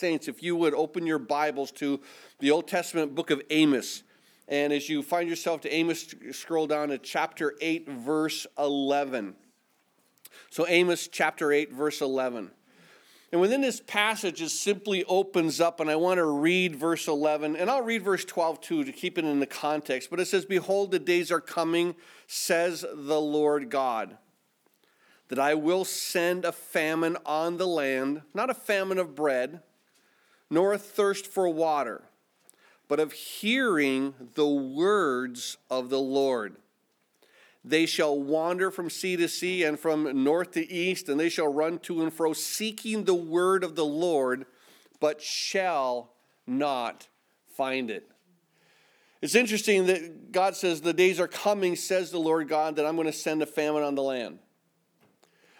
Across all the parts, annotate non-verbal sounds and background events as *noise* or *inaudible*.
Saints, if you would open your Bibles to the Old Testament book of Amos. And as you find yourself to Amos, scroll down to chapter 8, verse 11. So, Amos chapter 8, verse 11. And within this passage, it simply opens up, and I want to read verse 11, and I'll read verse 12 too to keep it in the context. But it says, Behold, the days are coming, says the Lord God, that I will send a famine on the land, not a famine of bread nor a thirst for water, but of hearing the words of the Lord. They shall wander from sea to sea and from north to east, and they shall run to and fro, seeking the word of the Lord, but shall not find it. It's interesting that God says, The days are coming, says the Lord God, that I'm going to send a famine on the land.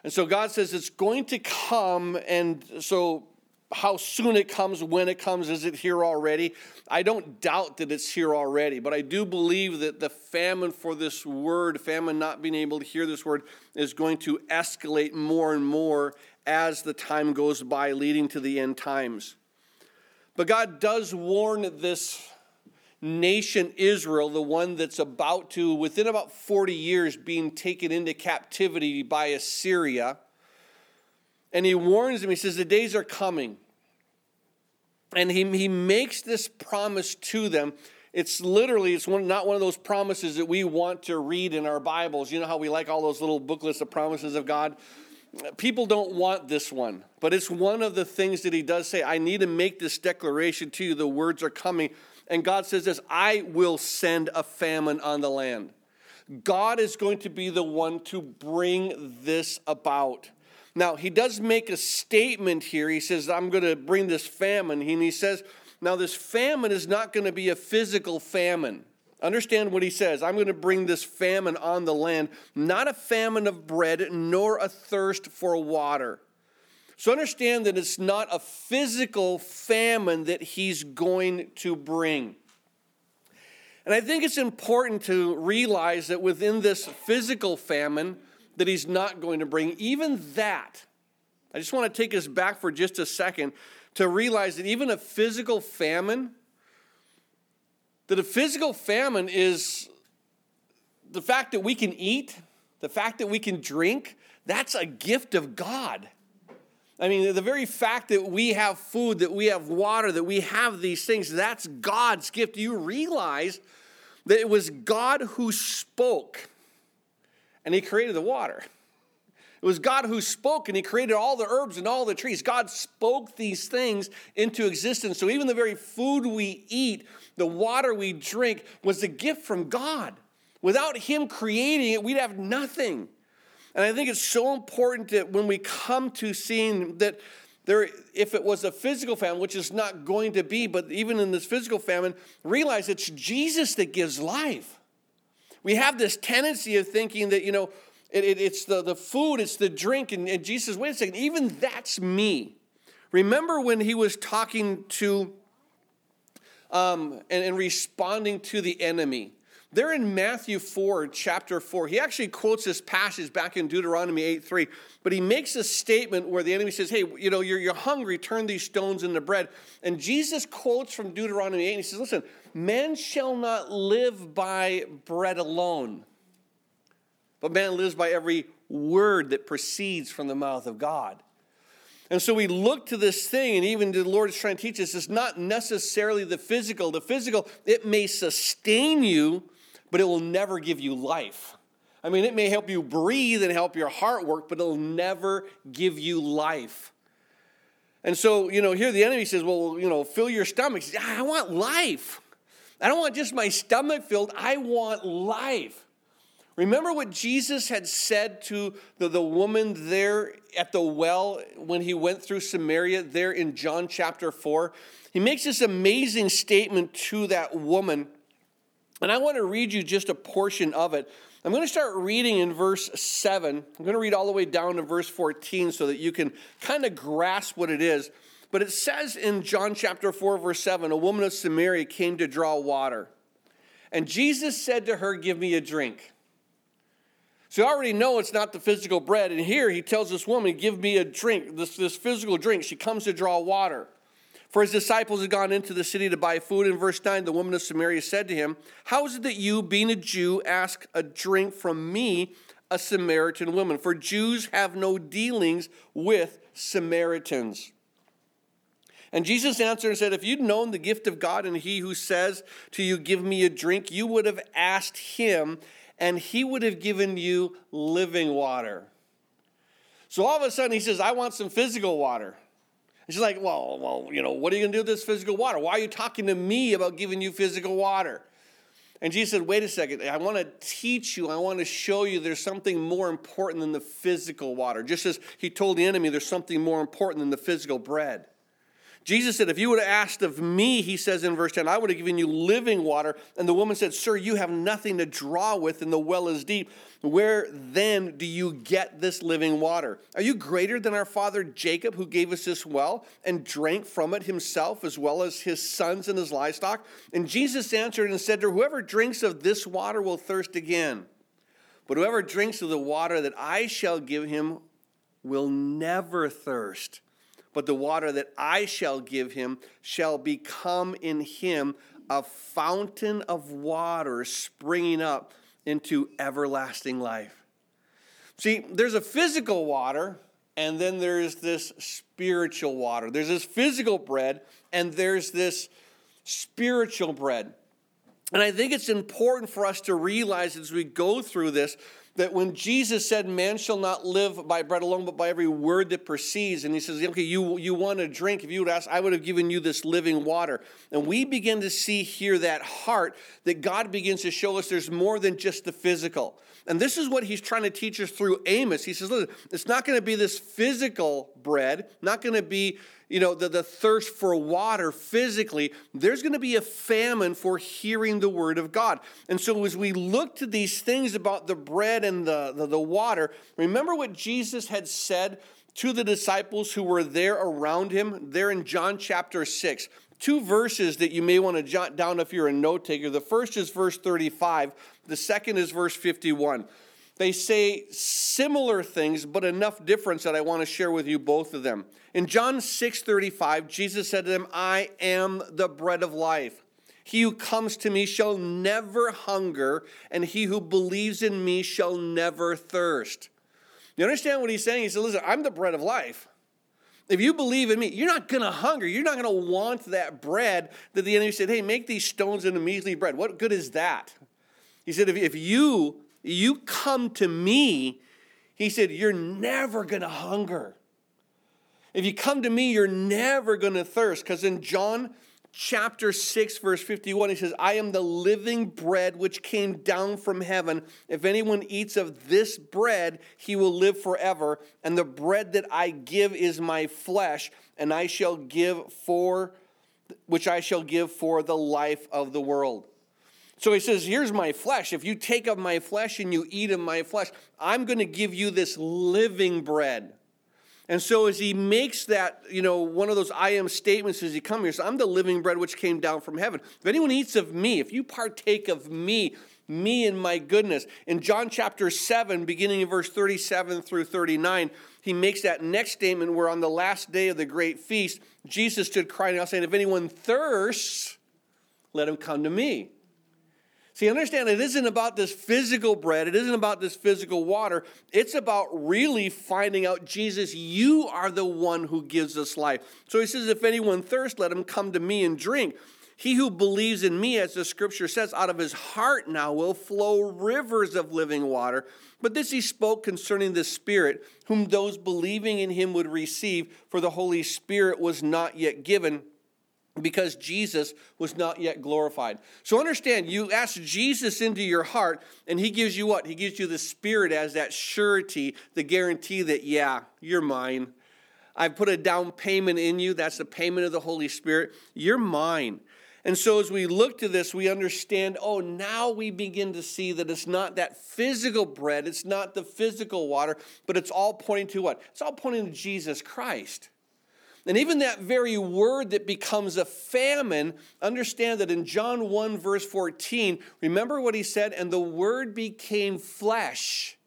And so God says it's going to come, and so how soon it comes, when it comes, is it here already? I don't doubt that it's here already, but I do believe that the famine for this word, famine not being able to hear this word, is going to escalate more and more as the time goes by, leading to the end times. But God does warn this nation Israel, the one that's about to, within about 40 years, being taken into captivity by Assyria and he warns them, he says, The days are coming. And he, he makes this promise to them. It's literally, it's one, not one of those promises that we want to read in our Bibles. You know how we like all those little booklets of promises of God? People don't want this one, but it's one of the things that he does say. I need to make this declaration to you. The words are coming. And God says this I will send a famine on the land. God is going to be the one to bring this about. Now, he does make a statement here. He says, I'm going to bring this famine. And he says, now this famine is not going to be a physical famine. Understand what he says. I'm going to bring this famine on the land, not a famine of bread, nor a thirst for water. So understand that it's not a physical famine that he's going to bring. And I think it's important to realize that within this physical famine, that he's not going to bring, even that, I just want to take us back for just a second to realize that even a physical famine, that a physical famine is the fact that we can eat, the fact that we can drink, that's a gift of God. I mean, the very fact that we have food, that we have water, that we have these things, that's God's gift. You realize that it was God who spoke? And he created the water. It was God who spoke and he created all the herbs and all the trees. God spoke these things into existence. So even the very food we eat, the water we drink, was a gift from God. Without him creating it, we'd have nothing. And I think it's so important that when we come to seeing that there, if it was a physical famine, which is not going to be, but even in this physical famine, realize it's Jesus that gives life. We have this tendency of thinking that, you know, it, it, it's the, the food, it's the drink. And, and Jesus, wait a second, even that's me. Remember when he was talking to um, and, and responding to the enemy? There in Matthew 4, chapter 4, he actually quotes this passage back in Deuteronomy 8 3, but he makes a statement where the enemy says, Hey, you know, you're, you're hungry, turn these stones into bread. And Jesus quotes from Deuteronomy 8, and he says, Listen, man shall not live by bread alone, but man lives by every word that proceeds from the mouth of God. And so we look to this thing, and even the Lord is trying to teach us it's not necessarily the physical. The physical, it may sustain you, but it will never give you life. I mean, it may help you breathe and help your heart work, but it'll never give you life. And so, you know, here the enemy says, well, you know, fill your stomach. Says, I want life. I don't want just my stomach filled, I want life. Remember what Jesus had said to the, the woman there at the well when he went through Samaria, there in John chapter 4? He makes this amazing statement to that woman. And I want to read you just a portion of it. I'm going to start reading in verse 7. I'm going to read all the way down to verse 14 so that you can kind of grasp what it is. But it says in John chapter 4, verse 7 a woman of Samaria came to draw water. And Jesus said to her, Give me a drink. So you already know it's not the physical bread. And here he tells this woman, Give me a drink, this, this physical drink. She comes to draw water. For his disciples had gone into the city to buy food. In verse 9, the woman of Samaria said to him, How is it that you, being a Jew, ask a drink from me, a Samaritan woman? For Jews have no dealings with Samaritans. And Jesus answered and said, If you'd known the gift of God and he who says to you, Give me a drink, you would have asked him, and he would have given you living water. So all of a sudden he says, I want some physical water. And she's like, well, well, you know, what are you going to do with this physical water? Why are you talking to me about giving you physical water? And Jesus said, wait a second, I want to teach you, I want to show you there's something more important than the physical water. Just as he told the enemy there's something more important than the physical bread. Jesus said, If you would have asked of me, he says in verse 10, I would have given you living water. And the woman said, Sir, you have nothing to draw with, and the well is deep. Where then do you get this living water? Are you greater than our father Jacob, who gave us this well and drank from it himself, as well as his sons and his livestock? And Jesus answered and said to her, Whoever drinks of this water will thirst again. But whoever drinks of the water that I shall give him will never thirst but the water that I shall give him shall become in him a fountain of water springing up into everlasting life. See, there's a physical water, and then there's this spiritual water. There's this physical bread, and there's this spiritual bread. And I think it's important for us to realize as we go through this that when Jesus said, Man shall not live by bread alone, but by every word that proceeds, and he says, Okay, you, you want a drink. If you would ask, I would have given you this living water. And we begin to see here that heart that God begins to show us there's more than just the physical. And this is what he's trying to teach us through Amos. He says, Listen, it's not going to be this physical bread, not going to be you know, the, the thirst for water physically, there's going to be a famine for hearing the word of God. And so as we look to these things about the bread and the, the, the water, remember what Jesus had said to the disciples who were there around him, there in John chapter 6 two verses that you may want to jot down if you're a note taker. The first is verse 35, the second is verse 51. They say similar things, but enough difference that I want to share with you both of them. In John 6 35, Jesus said to them, I am the bread of life. He who comes to me shall never hunger, and he who believes in me shall never thirst. You understand what he's saying? He said, Listen, I'm the bread of life. If you believe in me, you're not going to hunger. You're not going to want that bread that the enemy said, Hey, make these stones into measly bread. What good is that? He said, If, if you you come to me, he said, you're never going to hunger. If you come to me, you're never going to thirst. Because in John chapter 6, verse 51, he says, I am the living bread which came down from heaven. If anyone eats of this bread, he will live forever. And the bread that I give is my flesh, and I shall give for which I shall give for the life of the world. So he says, Here's my flesh. If you take of my flesh and you eat of my flesh, I'm going to give you this living bread. And so as he makes that, you know, one of those I am statements as he comes here, so I'm the living bread which came down from heaven. If anyone eats of me, if you partake of me, me and my goodness. In John chapter 7, beginning in verse 37 through 39, he makes that next statement where on the last day of the great feast, Jesus stood crying out, saying, If anyone thirsts, let him come to me. See, understand it isn't about this physical bread, it isn't about this physical water. It's about really finding out, Jesus, you are the one who gives us life. So he says, If anyone thirsts, let him come to me and drink. He who believes in me, as the scripture says, out of his heart now will flow rivers of living water. But this he spoke concerning the Spirit, whom those believing in him would receive, for the Holy Spirit was not yet given because Jesus was not yet glorified. So understand, you ask Jesus into your heart, and he gives you what? He gives you the Spirit as that surety, the guarantee that, yeah, you're mine. I've put a down payment in you. That's the payment of the Holy Spirit. You're mine. And so as we look to this, we understand, oh, now we begin to see that it's not that physical bread, it's not the physical water, but it's all pointing to what? It's all pointing to Jesus Christ. And even that very word that becomes a famine, understand that in John 1, verse 14, remember what he said? And the word became flesh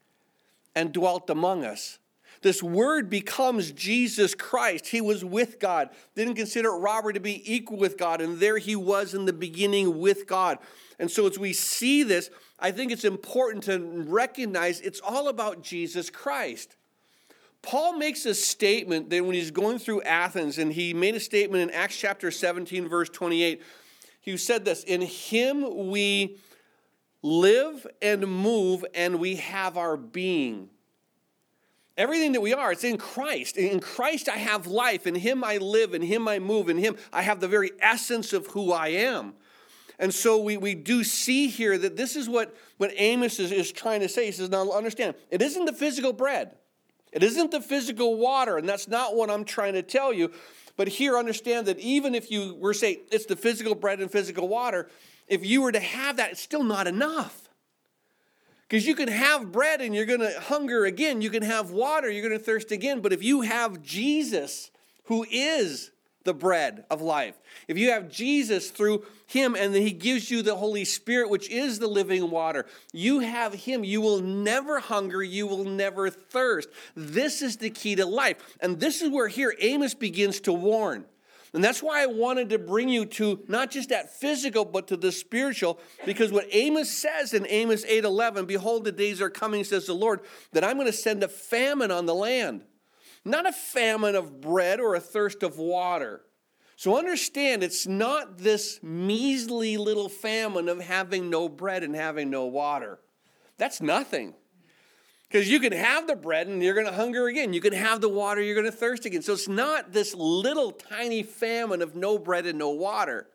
and dwelt among us. This word becomes Jesus Christ. He was with God, didn't consider robbery to be equal with God, and there he was in the beginning with God. And so, as we see this, I think it's important to recognize it's all about Jesus Christ. Paul makes a statement that when he's going through Athens, and he made a statement in Acts chapter 17, verse 28. He said this In him we live and move, and we have our being. Everything that we are, it's in Christ. In Christ, I have life. In Him, I live. In Him, I move. In Him, I have the very essence of who I am. And so we, we do see here that this is what, what Amos is, is trying to say. He says, Now understand, it isn't the physical bread, it isn't the physical water, and that's not what I'm trying to tell you. But here, understand that even if you were say it's the physical bread and physical water, if you were to have that, it's still not enough. Because you can have bread and you're going to hunger again. You can have water, you're going to thirst again. But if you have Jesus, who is the bread of life, if you have Jesus through Him and then He gives you the Holy Spirit, which is the living water, you have Him. You will never hunger, you will never thirst. This is the key to life. And this is where here Amos begins to warn. And that's why I wanted to bring you to not just that physical, but to the spiritual, because what Amos says in Amos 8:11, behold, the days are coming, says the Lord, that I'm going to send a famine on the land. Not a famine of bread or a thirst of water. So understand, it's not this measly little famine of having no bread and having no water. That's nothing. Because you can have the bread and you're going to hunger again. You can have the water, you're going to thirst again. So it's not this little tiny famine of no bread and no water.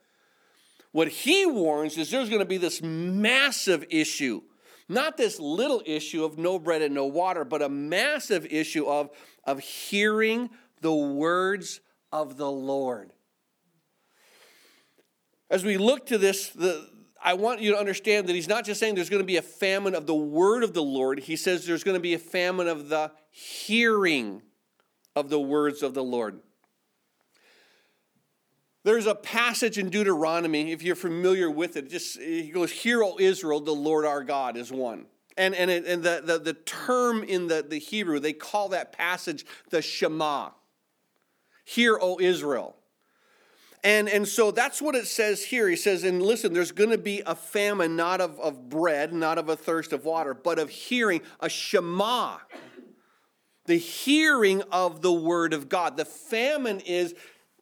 What he warns is there's going to be this massive issue. Not this little issue of no bread and no water, but a massive issue of, of hearing the words of the Lord. As we look to this, the, I want you to understand that he's not just saying there's going to be a famine of the word of the Lord. He says there's going to be a famine of the hearing of the words of the Lord. There's a passage in Deuteronomy, if you're familiar with it, just he goes, Hear, O Israel, the Lord our God is one. And, and, it, and the, the, the term in the, the Hebrew, they call that passage the Shema. Hear, O Israel. And, and so that's what it says here. He says, and listen, there's going to be a famine, not of, of bread, not of a thirst of water, but of hearing, a shema, the hearing of the word of God. The famine is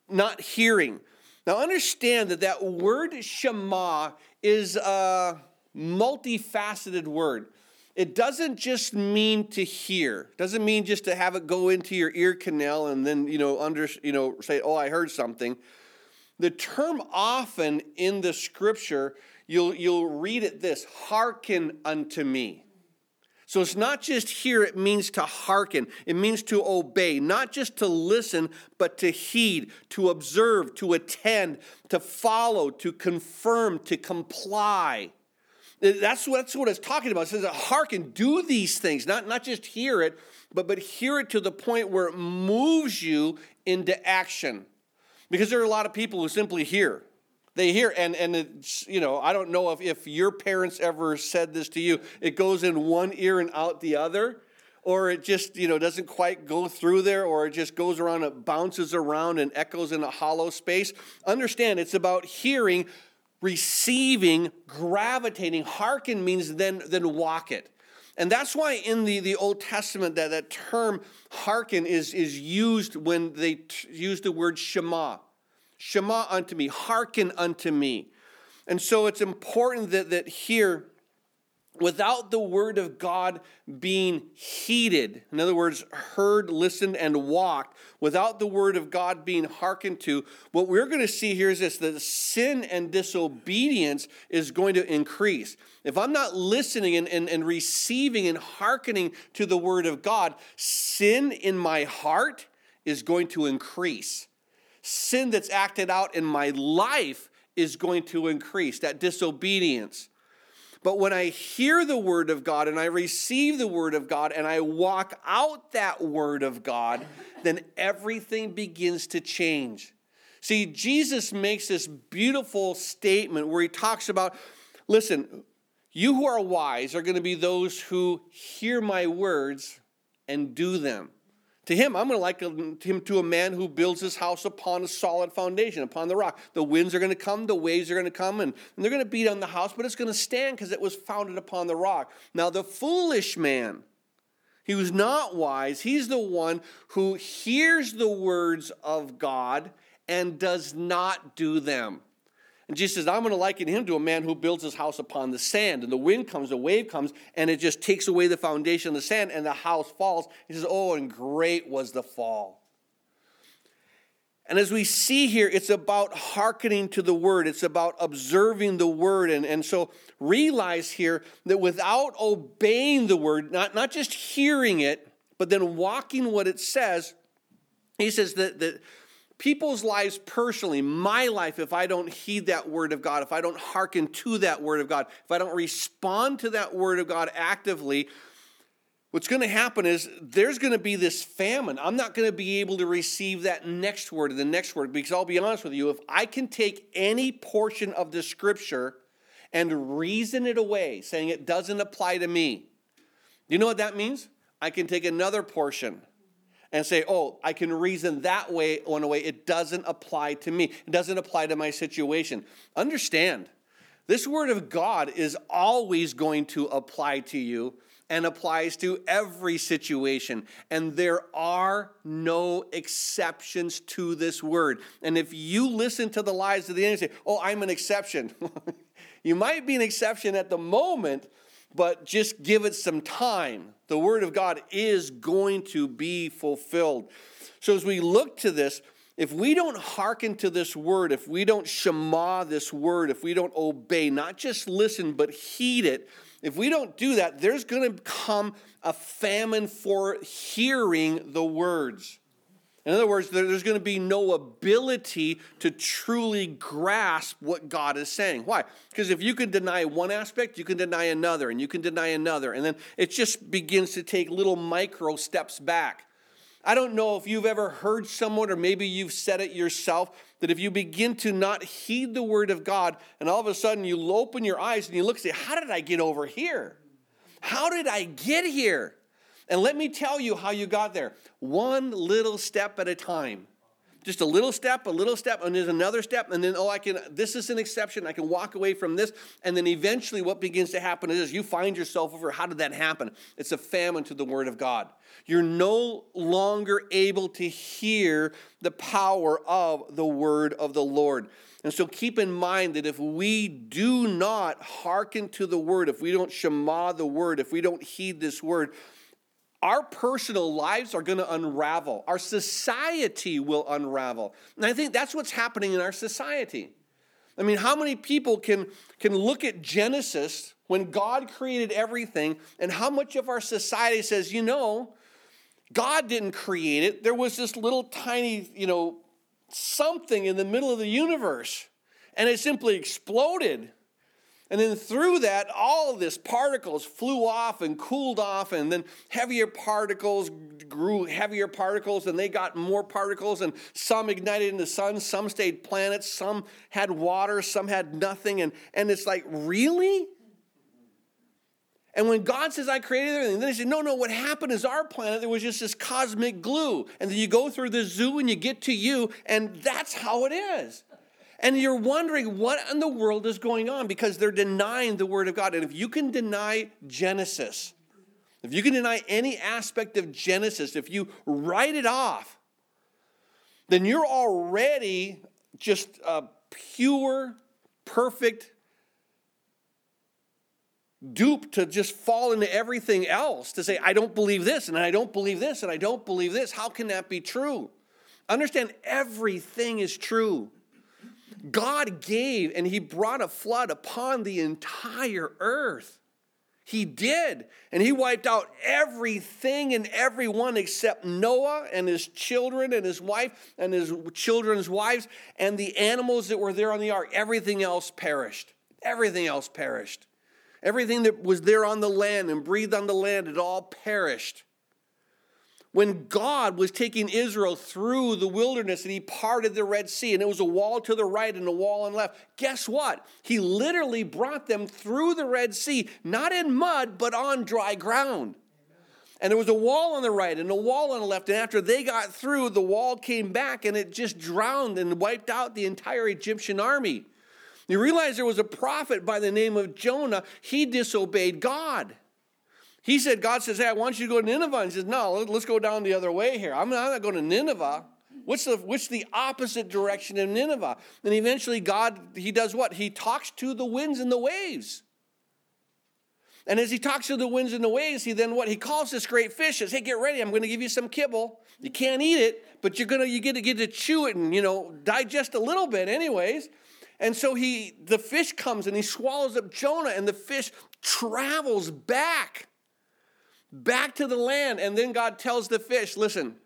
not hearing. Now understand that that word shema is a multifaceted word. It doesn't just mean to hear. It doesn't mean just to have it go into your ear canal and then, you know, under, you know, say, "Oh, I heard something." The term often in the scripture, you'll, you'll read it this hearken unto me. So it's not just hear, it means to hearken. It means to obey, not just to listen, but to heed, to observe, to attend, to follow, to confirm, to comply. That's what, that's what it's talking about. It says, hearken, do these things, not, not just hear it, but, but hear it to the point where it moves you into action. Because there are a lot of people who simply hear. They hear, and, and it's, you know, I don't know if, if your parents ever said this to you. It goes in one ear and out the other, or it just, you know, doesn't quite go through there, or it just goes around, it bounces around and echoes in a hollow space. Understand, it's about hearing, receiving, gravitating. Hearken means then, then walk it. And that's why in the, the Old Testament that, that term hearken is, is used when they t- use the word Shema. Shema unto me, hearken unto me. And so it's important that, that here without the word of God being heeded, in other words, heard, listened, and walked, without the word of God being hearkened to, what we're going to see here is this that sin and disobedience is going to increase. If I'm not listening and, and, and receiving and hearkening to the word of God, sin in my heart is going to increase. Sin that's acted out in my life is going to increase, that disobedience. But when I hear the word of God and I receive the word of God and I walk out that word of God, then everything begins to change. See, Jesus makes this beautiful statement where he talks about listen, you who are wise are going to be those who hear my words and do them. To him, I'm going to liken him to a man who builds his house upon a solid foundation, upon the rock. The winds are going to come, the waves are going to come, and, and they're going to beat on the house, but it's going to stand because it was founded upon the rock. Now, the foolish man, he was not wise, he's the one who hears the words of God and does not do them. And Jesus says, I'm going to liken him to a man who builds his house upon the sand. And the wind comes, the wave comes, and it just takes away the foundation of the sand, and the house falls. He says, Oh, and great was the fall. And as we see here, it's about hearkening to the word, it's about observing the word. And, and so realize here that without obeying the word, not, not just hearing it, but then walking what it says, he says that, that people's lives personally, my life, if I don't heed that word of God, if I don't hearken to that word of God, if I don't respond to that word of God actively, what's going to happen is there's going to be this famine. I'm not going to be able to receive that next word and the next word because I'll be honest with you, if I can take any portion of the scripture and reason it away, saying it doesn't apply to me, you know what that means? I can take another portion and say, oh, I can reason that way on a way. It doesn't apply to me, it doesn't apply to my situation. Understand, this word of God is always going to apply to you and applies to every situation. And there are no exceptions to this word. And if you listen to the lies of the enemy, say, oh, I'm an exception. *laughs* you might be an exception at the moment, but just give it some time. The Word of God is going to be fulfilled. So as we look to this, if we don't hearken to this word, if we don't shema this word, if we don't obey, not just listen, but heed it, if we don't do that, there's going to come a famine for hearing the words. In other words, there's going to be no ability to truly grasp what God is saying. Why? Because if you can deny one aspect, you can deny another, and you can deny another. And then it just begins to take little micro steps back. I don't know if you've ever heard someone, or maybe you've said it yourself, that if you begin to not heed the word of God, and all of a sudden you open your eyes and you look and say, How did I get over here? How did I get here? And let me tell you how you got there one little step at a time. Just a little step, a little step, and there's another step, and then, oh, I can, this is an exception. I can walk away from this. And then eventually, what begins to happen is you find yourself over how did that happen? It's a famine to the Word of God. You're no longer able to hear the power of the Word of the Lord. And so keep in mind that if we do not hearken to the Word, if we don't shema the Word, if we don't heed this Word, our personal lives are going to unravel. Our society will unravel. And I think that's what's happening in our society. I mean, how many people can, can look at Genesis when God created everything, and how much of our society says, you know, God didn't create it. There was this little tiny, you know, something in the middle of the universe, and it simply exploded. And then through that, all of this particles flew off and cooled off, and then heavier particles grew heavier particles, and they got more particles, and some ignited in the sun, some stayed planets, some had water, some had nothing. And, and it's like, really? And when God says, I created everything, then he said, No, no, what happened is our planet, there was just this cosmic glue. And then you go through the zoo and you get to you, and that's how it is. And you're wondering what in the world is going on because they're denying the Word of God. And if you can deny Genesis, if you can deny any aspect of Genesis, if you write it off, then you're already just a pure, perfect dupe to just fall into everything else to say, I don't believe this, and I don't believe this, and I don't believe this. How can that be true? Understand, everything is true. God gave and He brought a flood upon the entire earth. He did. And He wiped out everything and everyone except Noah and his children and his wife and his children's wives and the animals that were there on the ark. Everything else perished. Everything else perished. Everything that was there on the land and breathed on the land, it all perished when God was taking Israel through the wilderness and he parted the Red Sea and it was a wall to the right and a wall on the left, guess what? He literally brought them through the Red Sea, not in mud, but on dry ground. And there was a wall on the right and a wall on the left. And after they got through, the wall came back and it just drowned and wiped out the entire Egyptian army. You realize there was a prophet by the name of Jonah. He disobeyed God. He said, God says, Hey, I want you to go to Nineveh. And he says, No, let's go down the other way here. I'm not going to Nineveh. What's the, what's the opposite direction of Nineveh? And eventually, God, he does what? He talks to the winds and the waves. And as he talks to the winds and the waves, he then what? He calls this great fish, says, Hey, get ready, I'm going to give you some kibble. You can't eat it, but you're gonna you get to get to chew it and you know digest a little bit anyways. And so he the fish comes and he swallows up Jonah, and the fish travels back, back to the land. And then God tells the fish, listen,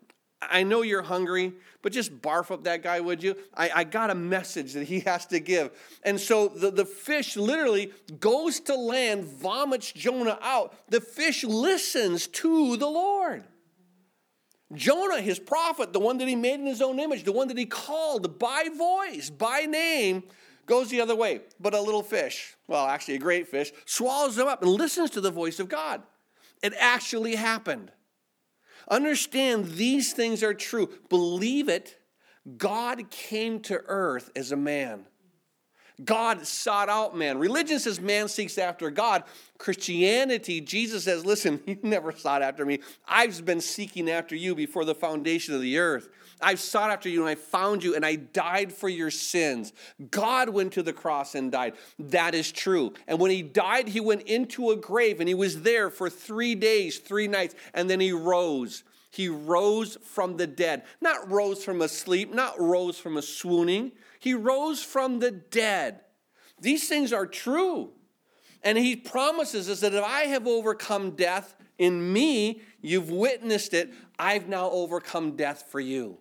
I know you're hungry, but just barf up that guy, would you? I, I got a message that he has to give. And so the, the fish literally goes to land, vomits Jonah out. The fish listens to the Lord. Jonah, his prophet, the one that he made in his own image, the one that he called by voice, by name, goes the other way. But a little fish, well, actually a great fish, swallows him up and listens to the voice of God. It actually happened. Understand these things are true. Believe it. God came to earth as a man. God sought out man. Religion says man seeks after God. Christianity, Jesus says, listen, *laughs* you never sought after me. I've been seeking after you before the foundation of the earth. I've sought after you and I found you and I died for your sins. God went to the cross and died. That is true. And when he died, he went into a grave and he was there for three days, three nights, and then he rose. He rose from the dead. Not rose from a sleep, not rose from a swooning. He rose from the dead. These things are true. And he promises us that if I have overcome death in me, you've witnessed it, I've now overcome death for you.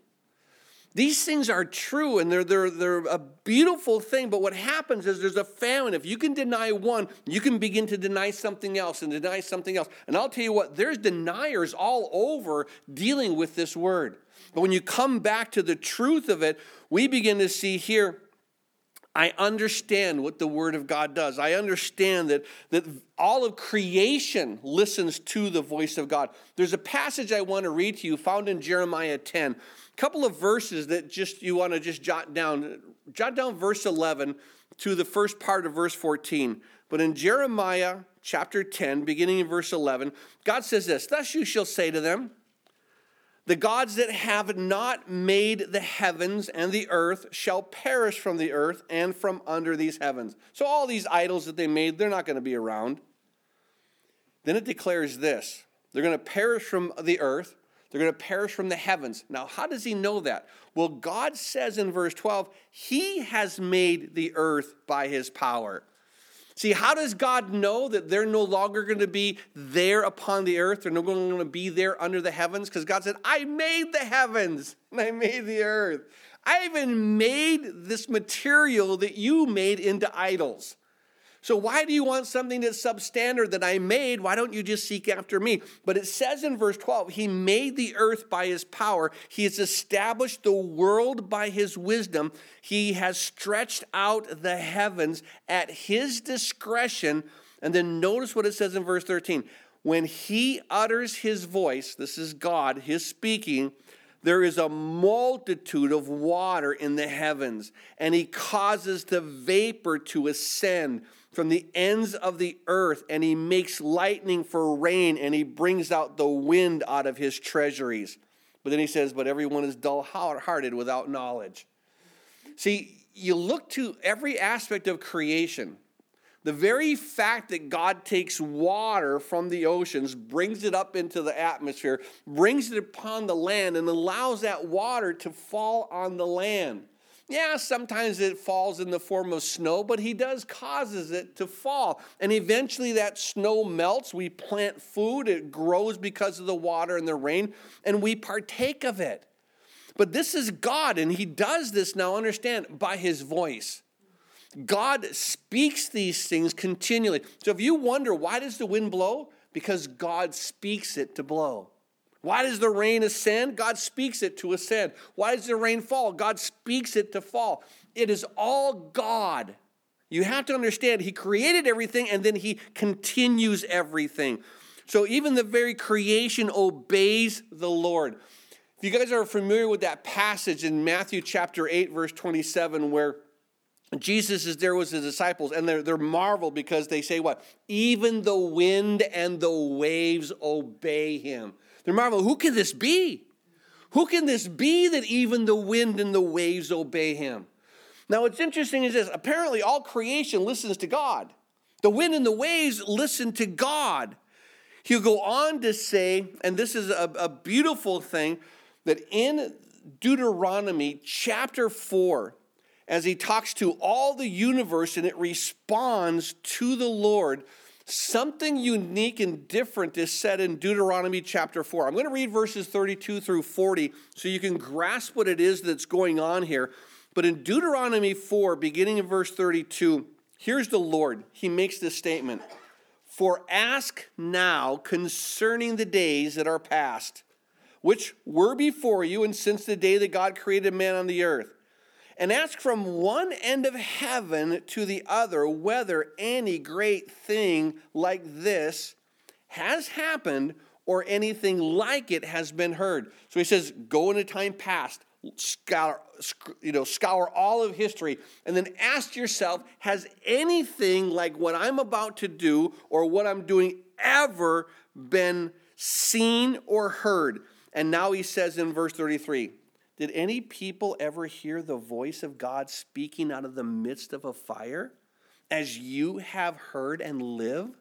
These things are true and they're, they're, they're a beautiful thing, but what happens is there's a famine. If you can deny one, you can begin to deny something else and deny something else. And I'll tell you what, there's deniers all over dealing with this word. But when you come back to the truth of it, we begin to see here I understand what the Word of God does. I understand that, that all of creation listens to the voice of God. There's a passage I want to read to you found in Jeremiah 10 couple of verses that just you want to just jot down. Jot down verse 11 to the first part of verse 14. But in Jeremiah chapter 10, beginning in verse 11, God says this Thus you shall say to them, The gods that have not made the heavens and the earth shall perish from the earth and from under these heavens. So all these idols that they made, they're not going to be around. Then it declares this they're going to perish from the earth they're going to perish from the heavens. Now, how does he know that? Well, God says in verse 12, He has made the earth by His power. See, how does God know that they're no longer going to be there upon the earth? They're no longer going to be there under the heavens? Because God said, I made the heavens and I made the earth. I even made this material that you made into idols. So, why do you want something that's substandard that I made? Why don't you just seek after me? But it says in verse 12, He made the earth by His power, He has established the world by His wisdom, He has stretched out the heavens at His discretion. And then notice what it says in verse 13 when He utters His voice, this is God, His speaking. There is a multitude of water in the heavens, and he causes the vapor to ascend from the ends of the earth, and he makes lightning for rain, and he brings out the wind out of his treasuries. But then he says, But everyone is dull hearted without knowledge. See, you look to every aspect of creation. The very fact that God takes water from the oceans, brings it up into the atmosphere, brings it upon the land, and allows that water to fall on the land. Yeah, sometimes it falls in the form of snow, but he does causes it to fall. And eventually that snow melts. We plant food, it grows because of the water and the rain, and we partake of it. But this is God, and he does this now, understand, by his voice. God speaks these things continually. So if you wonder, why does the wind blow? Because God speaks it to blow. Why does the rain ascend? God speaks it to ascend. Why does the rain fall? God speaks it to fall. It is all God. You have to understand, He created everything and then He continues everything. So even the very creation obeys the Lord. If you guys are familiar with that passage in Matthew chapter 8, verse 27, where Jesus is there with his disciples, and they're, they're marveled because they say, What? Even the wind and the waves obey him. They're marveled. Who can this be? Who can this be that even the wind and the waves obey him? Now, what's interesting is this apparently, all creation listens to God. The wind and the waves listen to God. He'll go on to say, and this is a, a beautiful thing, that in Deuteronomy chapter 4, as he talks to all the universe and it responds to the Lord, something unique and different is said in Deuteronomy chapter 4. I'm going to read verses 32 through 40 so you can grasp what it is that's going on here. But in Deuteronomy 4, beginning in verse 32, here's the Lord. He makes this statement For ask now concerning the days that are past, which were before you, and since the day that God created man on the earth and ask from one end of heaven to the other whether any great thing like this has happened or anything like it has been heard. So he says, go into time past, scour, you know, scour all of history, and then ask yourself, has anything like what I'm about to do or what I'm doing ever been seen or heard? And now he says in verse 33, did any people ever hear the voice of God speaking out of the midst of a fire, as you have heard and live?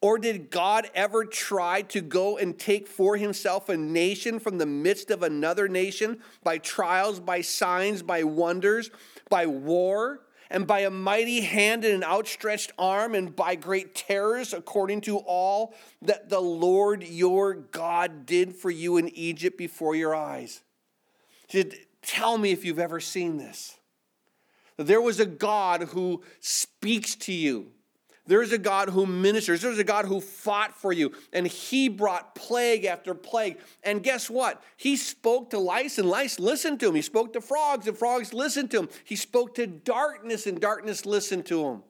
Or did God ever try to go and take for himself a nation from the midst of another nation by trials, by signs, by wonders, by war, and by a mighty hand and an outstretched arm, and by great terrors, according to all that the Lord your God did for you in Egypt before your eyes? Said, Tell me if you've ever seen this. There was a God who speaks to you. There's a God who ministers. There's a God who fought for you. And he brought plague after plague. And guess what? He spoke to lice, and lice listened to him. He spoke to frogs, and frogs listened to him. He spoke to darkness, and darkness listened to him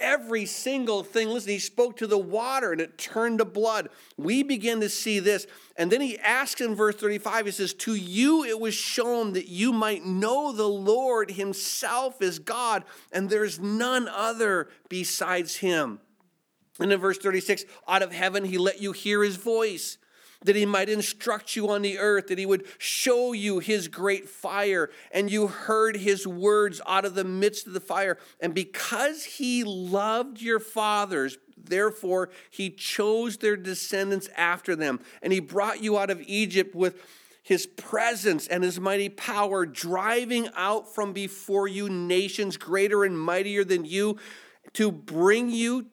every single thing. Listen, he spoke to the water and it turned to blood. We begin to see this. And then he asks in verse 35, he says, To you it was shown that you might know the Lord himself is God, and there's none other besides him. And in verse 36, out of heaven he let you hear his voice that he might instruct you on the earth, that he would show you his great fire. And you heard his words out of the midst of the fire. And because he loved your fathers, therefore he chose their descendants after them. And he brought you out of Egypt with his presence and his mighty power, driving out from before you nations greater and mightier than you, to bring you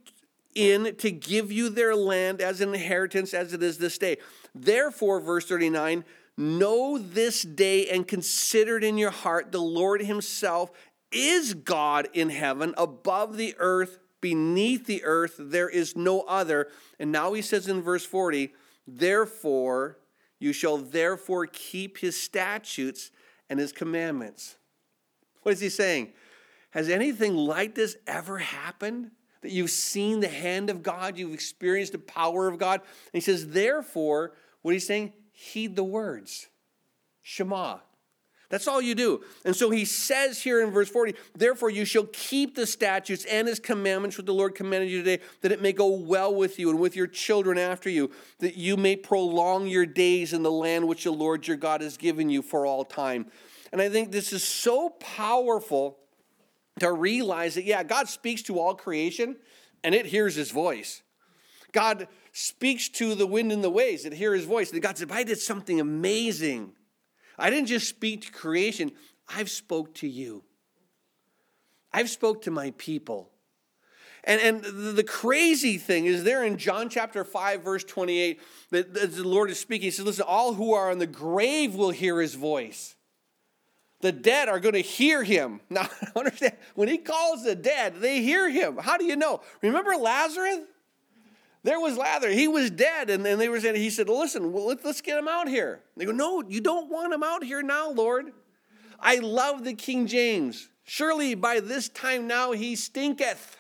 in to give you their land as an inheritance as it is this day. Therefore, verse 39, know this day and consider it in your heart the Lord Himself is God in heaven, above the earth, beneath the earth, there is no other. And now he says in verse 40, therefore, you shall therefore keep his statutes and his commandments. What is he saying? Has anything like this ever happened? That you've seen the hand of God, you've experienced the power of God. And he says, therefore, what he's saying, heed the words. Shema. That's all you do. And so he says here in verse 40, therefore you shall keep the statutes and his commandments which the Lord commanded you today, that it may go well with you and with your children after you, that you may prolong your days in the land which the Lord your God has given you for all time. And I think this is so powerful to realize that, yeah, God speaks to all creation and it hears his voice. God speaks to the wind and the waves that hear his voice. And God said, I did something amazing. I didn't just speak to creation, I've spoke to you. I've spoke to my people. And, and the crazy thing is there in John chapter 5, verse 28, that the Lord is speaking. He says, Listen, all who are in the grave will hear his voice. The dead are going to hear him. *laughs* Now, understand, when he calls the dead, they hear him. How do you know? Remember Lazarus? There was Lazarus. He was dead. And then they were saying, he said, listen, well, let's, let's get him out here. They go, no, you don't want him out here now, Lord. I love the King James. Surely by this time now he stinketh.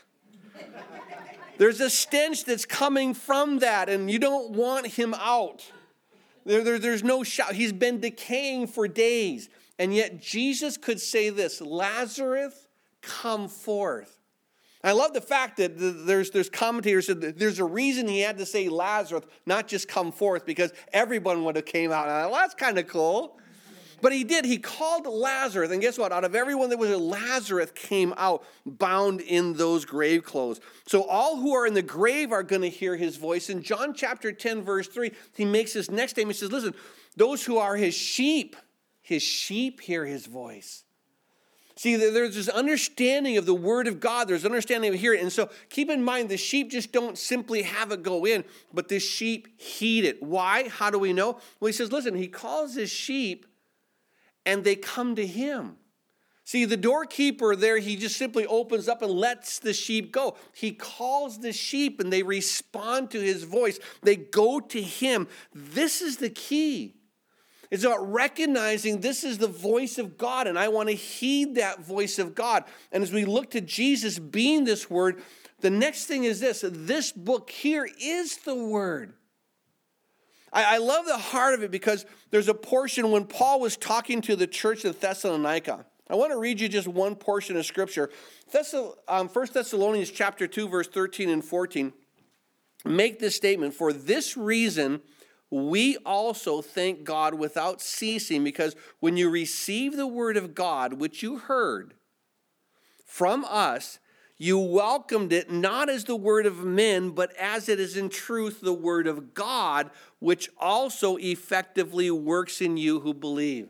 There's a stench that's coming from that, and you don't want him out. There, there, there's no shout. He's been decaying for days. And yet Jesus could say this Lazarus, come forth. I love the fact that there's, there's commentators that there's a reason he had to say Lazarus, not just come forth, because everyone would have came out. Well, that's kind of cool. But he did. He called Lazarus, and guess what? Out of everyone that was a Lazarus came out bound in those grave clothes. So all who are in the grave are going to hear his voice. In John chapter 10, verse 3, he makes this next statement. He says, Listen, those who are his sheep, his sheep hear his voice. See, there's this understanding of the Word of God. There's understanding of hearing. And so keep in mind, the sheep just don't simply have it go in, but the sheep heed it. Why? How do we know? Well, he says, listen, he calls his sheep and they come to him. See, the doorkeeper there, he just simply opens up and lets the sheep go. He calls the sheep and they respond to his voice. They go to him. This is the key. It's about recognizing this is the voice of God, and I want to heed that voice of God. And as we look to Jesus being this word, the next thing is this this book here is the word. I, I love the heart of it because there's a portion when Paul was talking to the church of Thessalonica. I want to read you just one portion of scripture. Thessal, um, 1 Thessalonians chapter 2, verse 13 and 14. Make this statement For this reason, we also thank God without ceasing, because when you receive the word of God, which you heard from us, you welcomed it not as the word of men, but as it is in truth the word of God, which also effectively works in you who believe.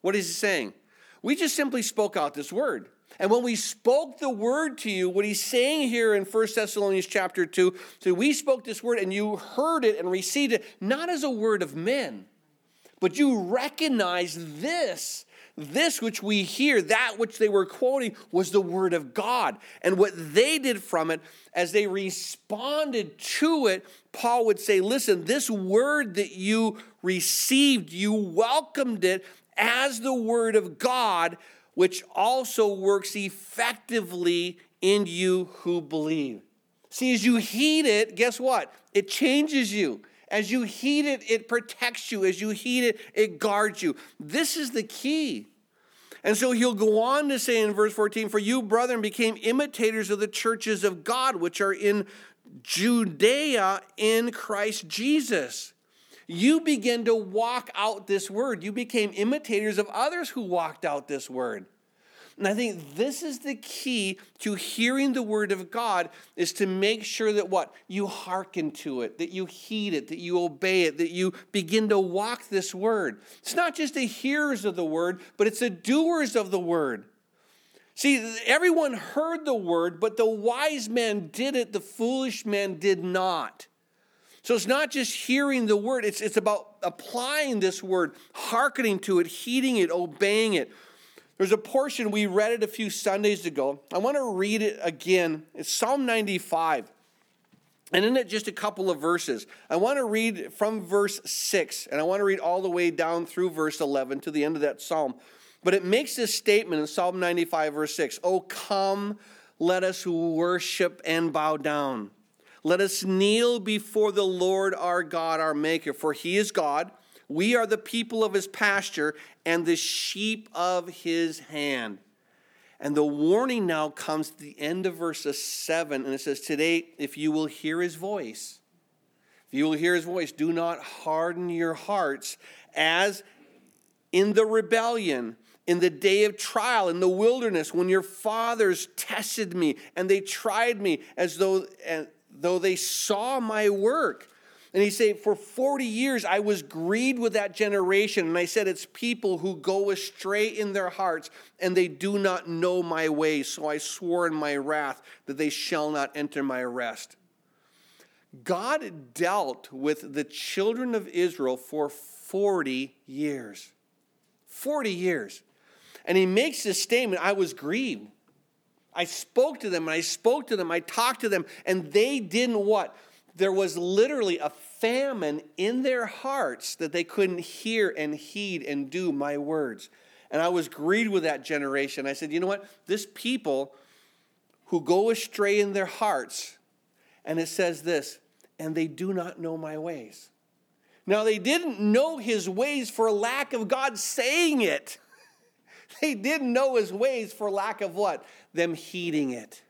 What is he saying? We just simply spoke out this word. And when we spoke the word to you, what he's saying here in 1 Thessalonians chapter 2, so we spoke this word and you heard it and received it, not as a word of men, but you recognize this. This which we hear, that which they were quoting, was the word of God. And what they did from it, as they responded to it, Paul would say, Listen, this word that you received, you welcomed it as the word of God which also works effectively in you who believe. See, as you heed it, guess what? It changes you. As you heed it, it protects you. As you heed it, it guards you. This is the key. And so he'll go on to say in verse 14, For you, brethren, became imitators of the churches of God, which are in Judea in Christ Jesus you begin to walk out this word. You became imitators of others who walked out this word. And I think this is the key to hearing the word of God is to make sure that what? You hearken to it, that you heed it, that you obey it, that you begin to walk this word. It's not just the hearers of the word, but it's the doers of the word. See, everyone heard the word, but the wise man did it, the foolish man did not. So it's not just hearing the word, it's, it's about applying this word, hearkening to it, heeding it, obeying it. There's a portion we read it a few Sundays ago. I want to read it again. It's Psalm 95. And in it, just a couple of verses. I want to read from verse 6, and I want to read all the way down through verse 11 to the end of that psalm. But it makes this statement in Psalm 95, verse 6 Oh, come, let us worship and bow down. Let us kneel before the Lord our God, our Maker, for he is God. We are the people of his pasture and the sheep of his hand. And the warning now comes to the end of verse 7, and it says, Today, if you will hear his voice, if you will hear his voice, do not harden your hearts as in the rebellion, in the day of trial, in the wilderness, when your fathers tested me and they tried me as though though they saw my work. And he said, For 40 years I was grieved with that generation. And I said, It's people who go astray in their hearts, and they do not know my ways. So I swore in my wrath that they shall not enter my rest. God dealt with the children of Israel for 40 years. 40 years. And he makes this statement I was grieved. I spoke to them and I spoke to them, I talked to them, and they didn't what? There was literally a famine in their hearts that they couldn't hear and heed and do my words. And I was grieved with that generation. I said, you know what? This people who go astray in their hearts And it says this, and they do not know my ways. Now, they didn't know his ways for lack of God saying it. *laughs* They didn't know his ways for lack of what? Them heeding it.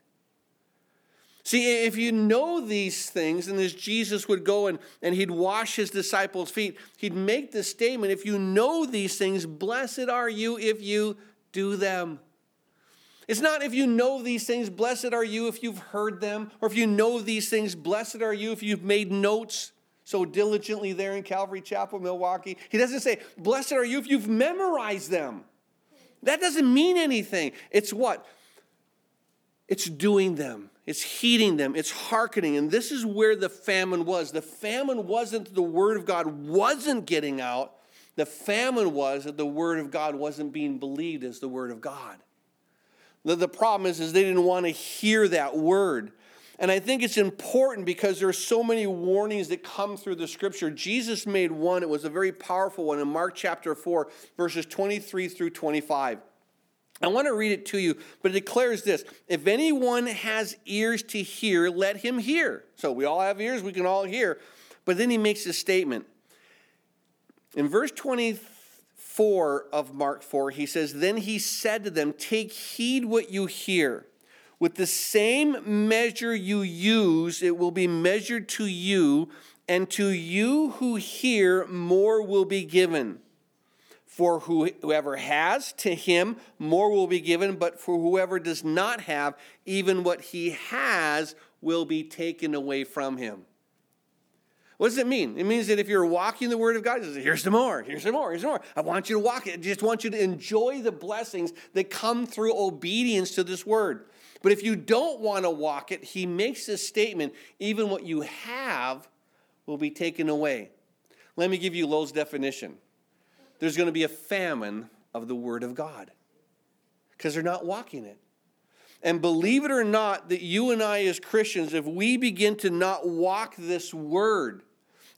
See, if you know these things, and as Jesus would go and, and he'd wash his disciples' feet, he'd make the statement if you know these things, blessed are you if you do them. It's not if you know these things, blessed are you if you've heard them, or if you know these things, blessed are you if you've made notes so diligently there in Calvary Chapel, Milwaukee. He doesn't say, blessed are you if you've memorized them. That doesn't mean anything. It's what? It's doing them. It's heeding them, it's hearkening. And this is where the famine was. The famine wasn't the word of God wasn't getting out. The famine was that the word of God wasn't being believed as the word of God. The, the problem is, is they didn't want to hear that word. And I think it's important because there are so many warnings that come through the scripture. Jesus made one, it was a very powerful one in Mark chapter 4, verses 23 through 25. I want to read it to you, but it declares this If anyone has ears to hear, let him hear. So we all have ears, we can all hear. But then he makes a statement. In verse 24 of Mark 4, he says, Then he said to them, Take heed what you hear. With the same measure you use, it will be measured to you, and to you who hear, more will be given. For whoever has, to him more will be given, but for whoever does not have, even what he has will be taken away from him. What does it mean? It means that if you're walking the Word of God, here's some more, here's some more, here's some more. I want you to walk it. I just want you to enjoy the blessings that come through obedience to this Word. But if you don't want to walk it, he makes this statement even what you have will be taken away. Let me give you Lowell's definition there's going to be a famine of the Word of God because they're not walking it. And believe it or not, that you and I, as Christians, if we begin to not walk this Word,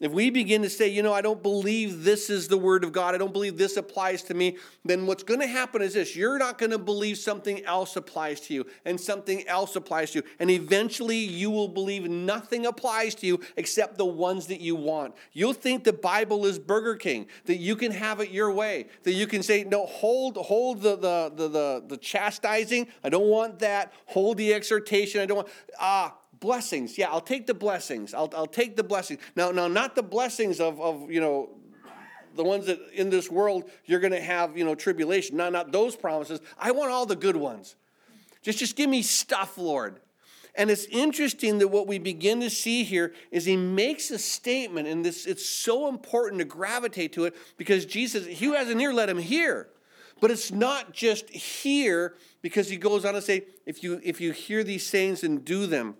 if we begin to say, you know, I don't believe this is the word of God, I don't believe this applies to me, then what's going to happen is this you're not going to believe something else applies to you, and something else applies to you. And eventually you will believe nothing applies to you except the ones that you want. You'll think the Bible is Burger King, that you can have it your way, that you can say, no, hold, hold the, the, the, the, the chastising. I don't want that. Hold the exhortation. I don't want, ah, blessings. Yeah, I'll take the blessings. I'll, I'll take the blessings. Now, now, not the blessings of, of you know, the ones that in this world you're going to have, you know, tribulation. Not, not those promises. I want all the good ones. Just, just give me stuff, Lord. And it's interesting that what we begin to see here is he makes a statement, and this it's so important to gravitate to it because Jesus, he who has an ear, let him hear. But it's not just hear, because he goes on to say, if you if you hear these sayings and do them,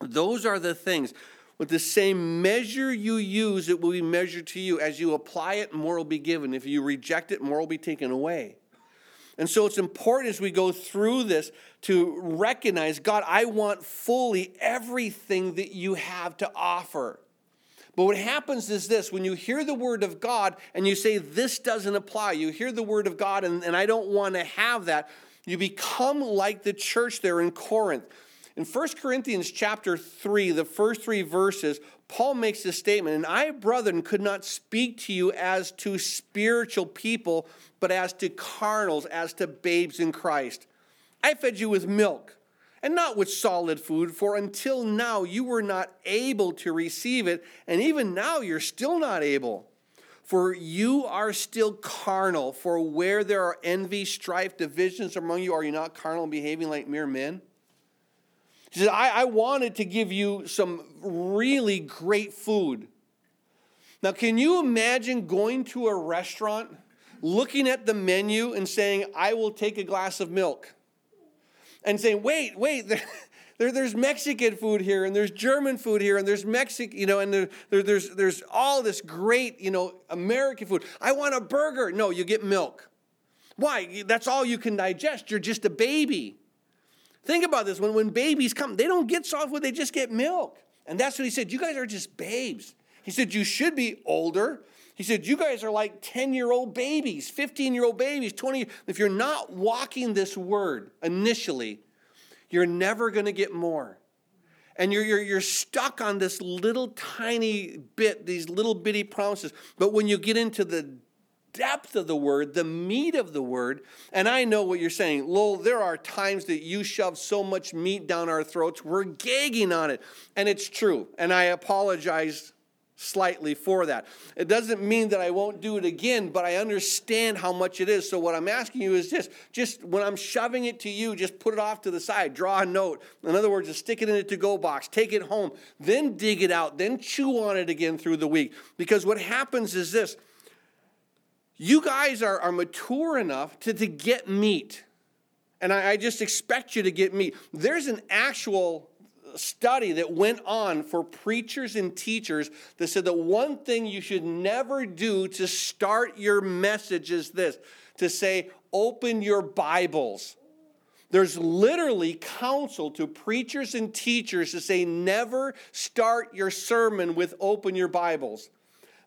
those are the things. With the same measure you use, it will be measured to you. As you apply it, more will be given. If you reject it, more will be taken away. And so it's important as we go through this to recognize God, I want fully everything that you have to offer. But what happens is this when you hear the word of God and you say, This doesn't apply, you hear the word of God and, and I don't want to have that, you become like the church there in Corinth. In 1 Corinthians chapter 3, the first three verses, Paul makes this statement, and I, brethren, could not speak to you as to spiritual people, but as to carnals, as to babes in Christ. I fed you with milk, and not with solid food, for until now you were not able to receive it, and even now you're still not able. For you are still carnal, for where there are envy, strife, divisions among you, are you not carnal and behaving like mere men? He said, I, I wanted to give you some really great food. Now, can you imagine going to a restaurant, looking at the menu, and saying, I will take a glass of milk? And saying, wait, wait, *laughs* there, there's Mexican food here, and there's German food here, and there's Mexican, you know, and there, there, there's, there's all this great, you know, American food. I want a burger. No, you get milk. Why? That's all you can digest. You're just a baby. Think about this when, when babies come, they don't get soft food, they just get milk. And that's what he said. You guys are just babes. He said, You should be older. He said, You guys are like 10 year old babies, 15 year old babies, 20. If you're not walking this word initially, you're never going to get more. and you're, you're, you're stuck on this little tiny bit, these little bitty promises. But when you get into the depth of the word, the meat of the word, and I know what you're saying. Lowell, there are times that you shove so much meat down our throats, we're gagging on it. And it's true. And I apologize slightly for that. It doesn't mean that I won't do it again, but I understand how much it is. So what I'm asking you is just just when I'm shoving it to you, just put it off to the side, draw a note. In other words, just stick it in a to-go box, take it home, then dig it out, then chew on it again through the week. Because what happens is this. You guys are, are mature enough to, to get meat. And I, I just expect you to get meat. There's an actual study that went on for preachers and teachers that said that one thing you should never do to start your message is this to say, open your Bibles. There's literally counsel to preachers and teachers to say, never start your sermon with open your Bibles.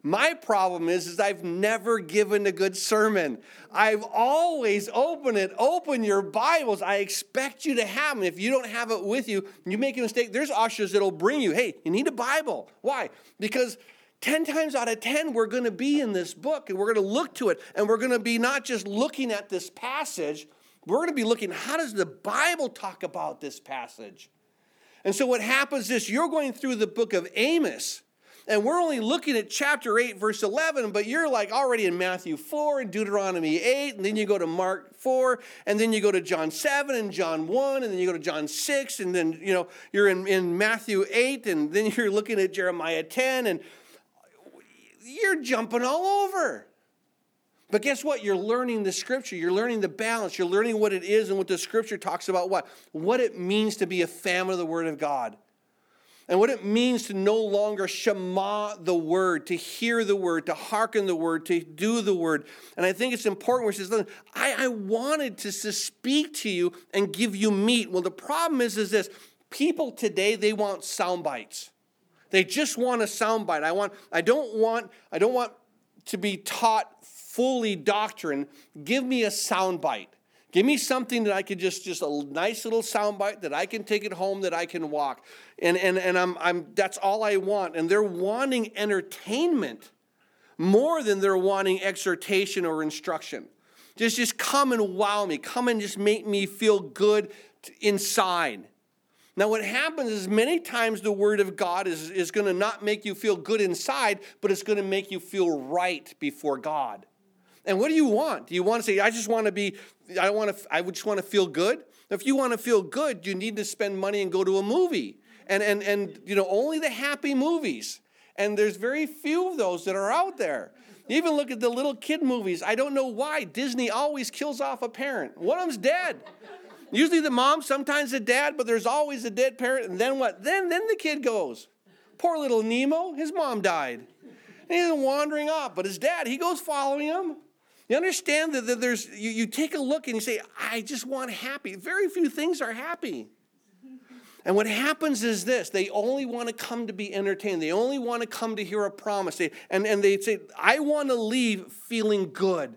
My problem is, is I've never given a good sermon. I've always opened it. Open your Bibles. I expect you to have them. If you don't have it with you, you make a mistake. There's ushers that'll bring you, hey, you need a Bible. Why? Because 10 times out of 10, we're going to be in this book and we're going to look to it and we're going to be not just looking at this passage, we're going to be looking, how does the Bible talk about this passage? And so what happens is you're going through the book of Amos and we're only looking at chapter 8, verse 11, but you're like already in Matthew 4 and Deuteronomy 8, and then you go to Mark 4, and then you go to John 7 and John 1, and then you go to John 6, and then, you know, you're in, in Matthew 8, and then you're looking at Jeremiah 10, and you're jumping all over. But guess what? You're learning the scripture. You're learning the balance. You're learning what it is and what the scripture talks about what? What it means to be a fan of the word of God and what it means to no longer shema the word, to hear the word, to hearken the word, to do the word. And I think it's important where he says, I, I wanted to, to speak to you and give you meat. Well, the problem is, is this people today, they want sound bites. They just want a sound bite. I want, I don't want, I don't want to be taught fully doctrine. Give me a sound bite. Give me something that I could just, just a nice little soundbite that I can take it home, that I can walk. And, and, and I'm, I'm, that's all I want. And they're wanting entertainment more than they're wanting exhortation or instruction. Just, just come and wow me. Come and just make me feel good inside. Now, what happens is many times the Word of God is, is going to not make you feel good inside, but it's going to make you feel right before God. And what do you want? Do you want to say, I just want to be, I want to, I just want to feel good? If you want to feel good, you need to spend money and go to a movie. And, and, and you know, only the happy movies. And there's very few of those that are out there. even look at the little kid movies. I don't know why Disney always kills off a parent. One of them's dead. Usually the mom, sometimes the dad, but there's always a dead parent. And then what? Then, then the kid goes. Poor little Nemo, his mom died. And he's wandering off, but his dad, he goes following him. You understand that there's, you, you take a look and you say, I just want happy. Very few things are happy. And what happens is this they only want to come to be entertained. They only want to come to hear a promise. They, and, and they say, I want to leave feeling good.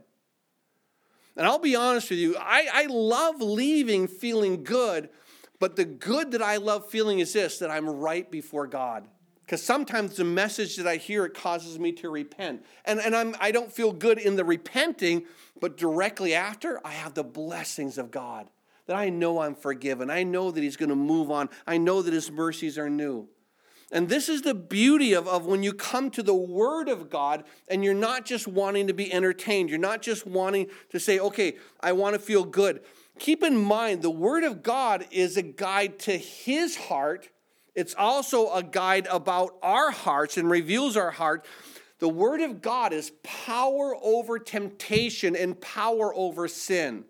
And I'll be honest with you, I, I love leaving feeling good, but the good that I love feeling is this that I'm right before God. Because sometimes the message that I hear, it causes me to repent. And, and I'm, I don't feel good in the repenting, but directly after, I have the blessings of God. That I know I'm forgiven. I know that He's going to move on. I know that His mercies are new. And this is the beauty of, of when you come to the Word of God and you're not just wanting to be entertained. You're not just wanting to say, okay, I want to feel good. Keep in mind, the Word of God is a guide to His heart it's also a guide about our hearts and reveals our heart. The Word of God is power over temptation and power over sin.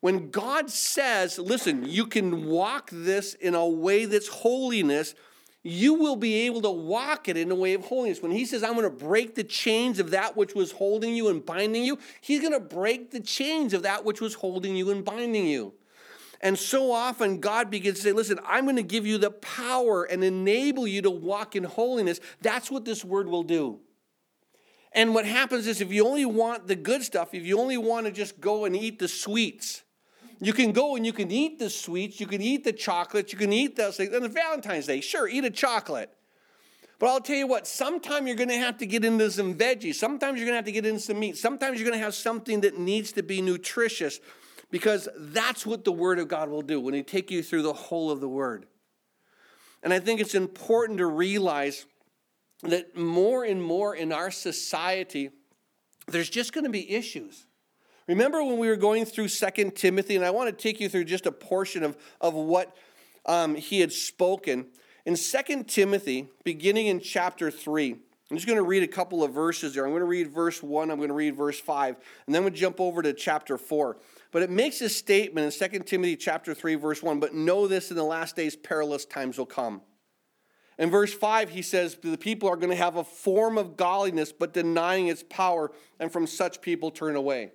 When God says, listen, you can walk this in a way that's holiness, you will be able to walk it in a way of holiness. When He says, I'm going to break the chains of that which was holding you and binding you, He's going to break the chains of that which was holding you and binding you. And so often God begins to say, Listen, I'm going to give you the power and enable you to walk in holiness. That's what this word will do. And what happens is if you only want the good stuff, if you only want to just go and eat the sweets, You can go and you can eat the sweets, you can eat the chocolates, you can eat those things. And Valentine's Day, sure, eat a chocolate. But I'll tell you what, sometime you're going to have to get into some veggies. Sometimes you're going to have to get into some meat. Sometimes you're going to have something that needs to be nutritious because that's what the Word of God will do when He take you through the whole of the Word. And I think it's important to realize that more and more in our society, there's just going to be issues. Remember when we were going through Second Timothy, and I want to take you through just a portion of, of what um, he had spoken. In Second Timothy, beginning in chapter 3, I'm just going to read a couple of verses there. I'm going to read verse 1, I'm going to read verse 5, and then we'll jump over to chapter 4. But it makes a statement in 2 Timothy chapter 3, verse 1, but know this in the last days perilous times will come. In verse 5, he says, The people are going to have a form of godliness, but denying its power, and from such people turn away.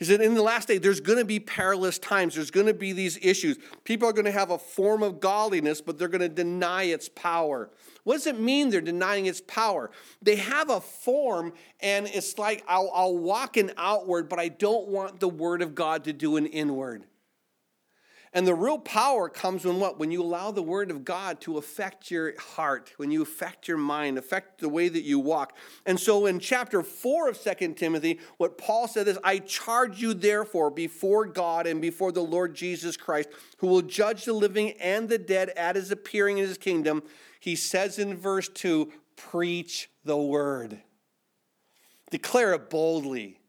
He said, in the last day, there's going to be perilous times. There's going to be these issues. People are going to have a form of godliness, but they're going to deny its power. What does it mean they're denying its power? They have a form, and it's like, I'll, I'll walk an outward, but I don't want the word of God to do an inward. And the real power comes when what? When you allow the word of God to affect your heart, when you affect your mind, affect the way that you walk. And so in chapter 4 of Second Timothy, what Paul said is, I charge you therefore before God and before the Lord Jesus Christ, who will judge the living and the dead at his appearing in his kingdom. He says in verse 2, preach the word. Declare it boldly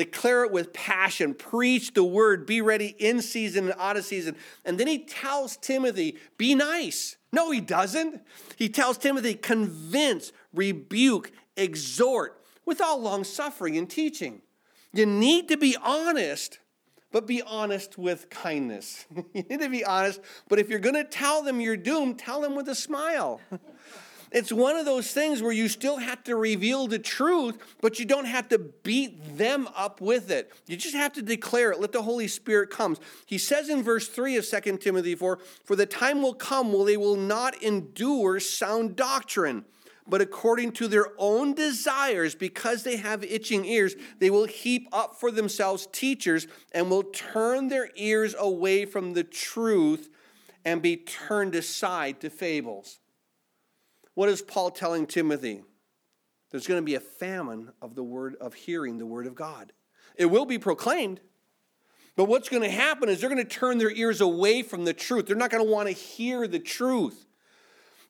Declare it with passion. Preach the word. Be ready in season and out of season. And then he tells Timothy, be nice. No, he doesn't. He tells Timothy, convince, rebuke, exhort with all long suffering and teaching. You need to be honest, but be honest with kindness. *laughs* you need to be honest, but if you're going to tell them you're doomed, tell them with a smile. *laughs* It's one of those things where you still have to reveal the truth, but you don't have to beat them up with it. You just have to declare it. Let the Holy Spirit come. He says in verse 3 of 2 Timothy 4 For the time will come when they will not endure sound doctrine, but according to their own desires, because they have itching ears, they will heap up for themselves teachers and will turn their ears away from the truth and be turned aside to fables. What is Paul telling Timothy? There's going to be a famine of the word of hearing the word of God. It will be proclaimed, but what's going to happen is they're going to turn their ears away from the truth. They're not going to want to hear the truth.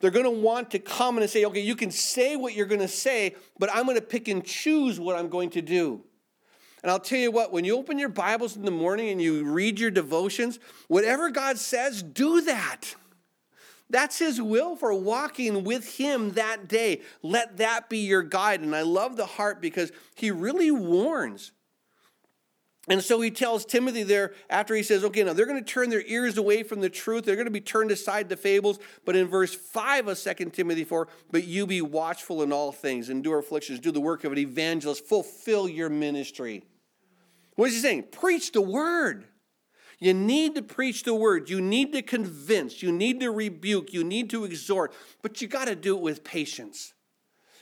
They're going to want to come and say, okay, you can say what you're going to say, but I'm going to pick and choose what I'm going to do. And I'll tell you what, when you open your Bibles in the morning and you read your devotions, whatever God says, do that. That's his will for walking with him that day. Let that be your guide. And I love the heart because he really warns. And so he tells Timothy there after he says, okay, now they're going to turn their ears away from the truth. They're going to be turned aside to fables. But in verse 5 of 2 Timothy 4, but you be watchful in all things, endure afflictions, do the work of an evangelist, fulfill your ministry. What is he saying? Preach the word. You need to preach the word. You need to convince. You need to rebuke. You need to exhort. But you got to do it with patience.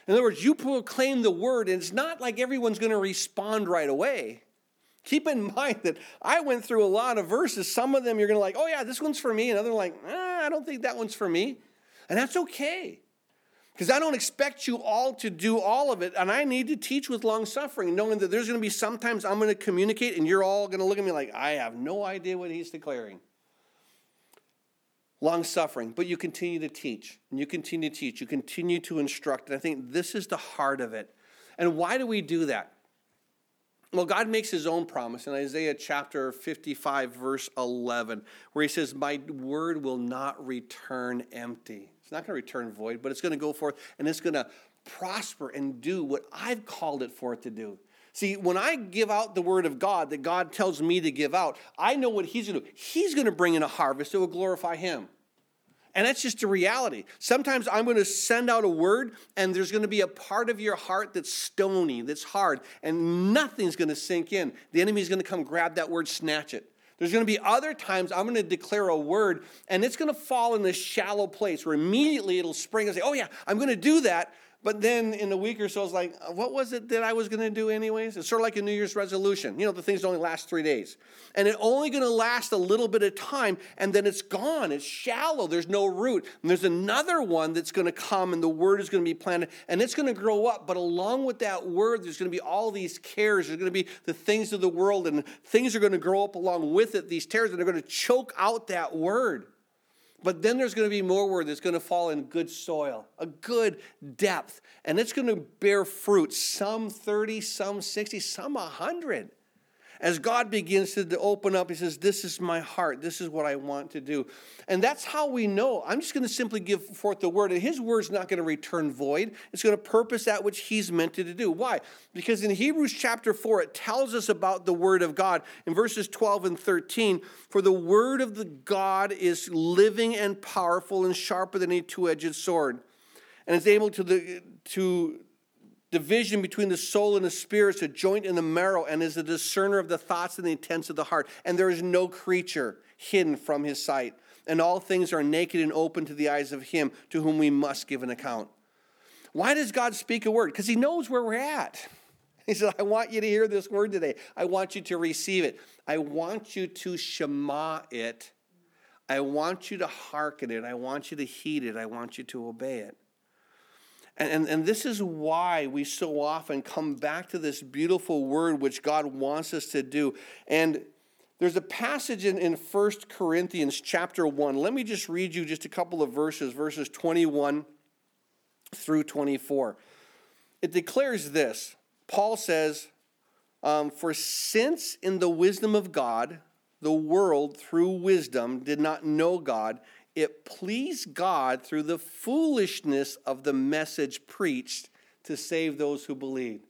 In other words, you proclaim the word, and it's not like everyone's going to respond right away. Keep in *laughs* mind that I went through a lot of verses. Some of them you're going to like, oh, yeah, this one's for me. And others like, I don't think that one's for me. And that's okay. Because I don't expect you all to do all of it, and I need to teach with long suffering, knowing that there's going to be sometimes I'm going to communicate, and you're all going to look at me like, I have no idea what he's declaring. Long suffering, but you continue to teach, and you continue to teach, you continue to instruct, and I think this is the heart of it. And why do we do that? Well, God makes his own promise in Isaiah chapter 55, verse 11, where he says, My word will not return empty. It's not going to return void, but it's going to go forth and it's going to prosper and do what I've called it for it to do. See, when I give out the word of God that God tells me to give out, I know what He's going to do. He's going to bring in a harvest that will glorify Him. And that's just a reality. Sometimes I'm going to send out a word, and there's going to be a part of your heart that's stony, that's hard, and nothing's going to sink in. The enemy's going to come grab that word, snatch it. There's going to be other times I'm going to declare a word and it's going to fall in this shallow place where immediately it'll spring and say, Oh, yeah, I'm going to do that. But then in a week or so, it's like, uh, what was it that I was going to do anyways? It's sort of like a New Year's resolution. You know, the things only last three days. And it's only going to last a little bit of time, and then it's gone. It's shallow. There's no root. And there's another one that's going to come, and the word is going to be planted, and it's going to grow up. But along with that word, there's going to be all these cares. There's going to be the things of the world, and things are going to grow up along with it, these tares, and they're going to choke out that word. But then there's going to be more word that's going to fall in good soil, a good depth, and it's going to bear fruit, some 30, some 60, some 100 as God begins to open up, He says, This is my heart. This is what I want to do. And that's how we know. I'm just going to simply give forth the word, and His word's not going to return void. It's going to purpose that which He's meant to do. Why? Because in Hebrews chapter 4, it tells us about the word of God in verses 12 and 13. For the word of the God is living and powerful and sharper than a two edged sword, and is able to, the, to division between the soul and the spirit is a joint in the marrow and is a discerner of the thoughts and the intents of the heart. And there is no creature hidden from his sight. And all things are naked and open to the eyes of him to whom we must give an account. Why does God speak a word? Because he knows where we're at. *laughs* He said, I want you to hear this word today. I want you to receive it. I want you to shema it. I want you to hearken it. I want you to heed it. I want you to obey it. And, and, and, this is why we so often come back to this beautiful word which God wants us to do. And there's a passage in, in 1 Corinthians chapter 1. Let me just read you just a couple of verses, verses 21 through 24. It declares this Paul says, um, For since in the wisdom of God, the world through wisdom did not know God, it pleased God through the foolishness of the message preached to save those who believed.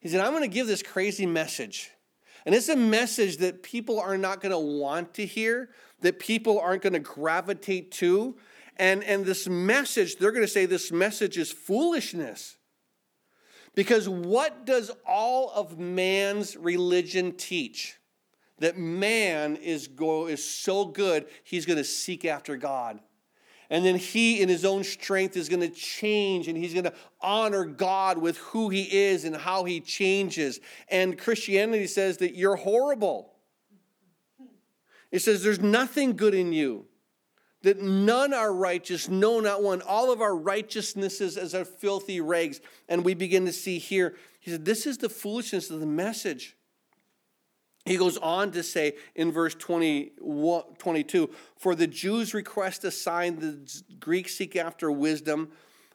He said, I'm going to give this crazy message. And it's a message that people are not going to want to hear, that people aren't going to gravitate to. And, and this message, they're going to say this message is foolishness. Because what does all of man's religion teach? That man is, go, is so good, he's going to seek after God. And then he, in his own strength, is going to change and he's going to honor God with who he is and how he changes. And Christianity says that you're horrible. It says there's nothing good in you, that none are righteous, no, not one. All of our righteousnesses as our filthy rags. And we begin to see here, he said, this is the foolishness of the message. He goes on to say in verse 20, 22 For the Jews request a sign, the Greeks seek after wisdom,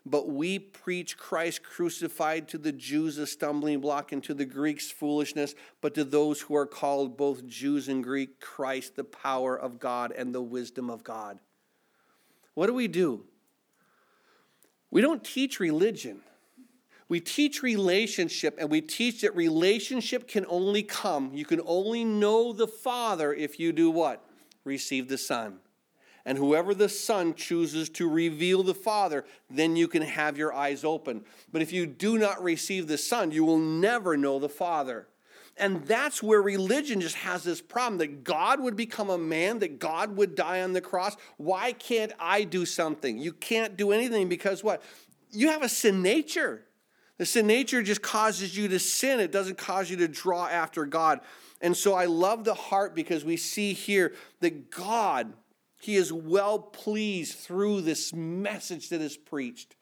but we preach Christ crucified to the Jews a stumbling block, and to the Greeks foolishness, but to those who are called both Jews and Greek, Christ the power of God and the wisdom of God. What do we do? We don't teach religion. We teach relationship and we teach that relationship can only come. You can only know the Father if you do what? Receive the Son. And whoever the Son chooses to reveal the Father, then you can have your eyes open. But if you do not receive the Son, you will never know the Father. And that's where religion just has this problem that God would become a man, that God would die on the cross. Why can't I do something? You can't do anything because what? You have a sin nature. The sin nature just causes you to sin, it doesn't cause you to draw after God. And so I love the heart because we see here that God, He is well pleased through this message that is preached.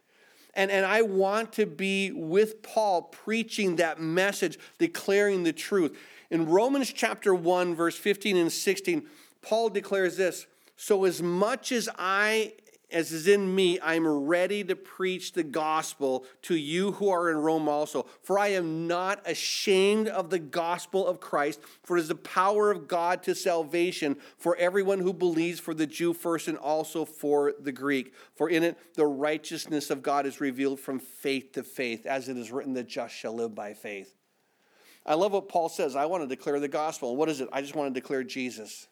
And, and I want to be with Paul preaching that message, declaring the truth. In Romans chapter 1, verse 15 and 16, Paul declares this So, as much as I as is in me, I am ready to preach the gospel to you who are in Rome also. For I am not ashamed of the gospel of Christ, for it is the power of God to salvation for everyone who believes, for the Jew first and also for the Greek. For in it the righteousness of God is revealed from faith to faith, as it is written, the just shall live by faith. I love what Paul says. I want to declare the gospel. And what is it? I just want to declare Jesus.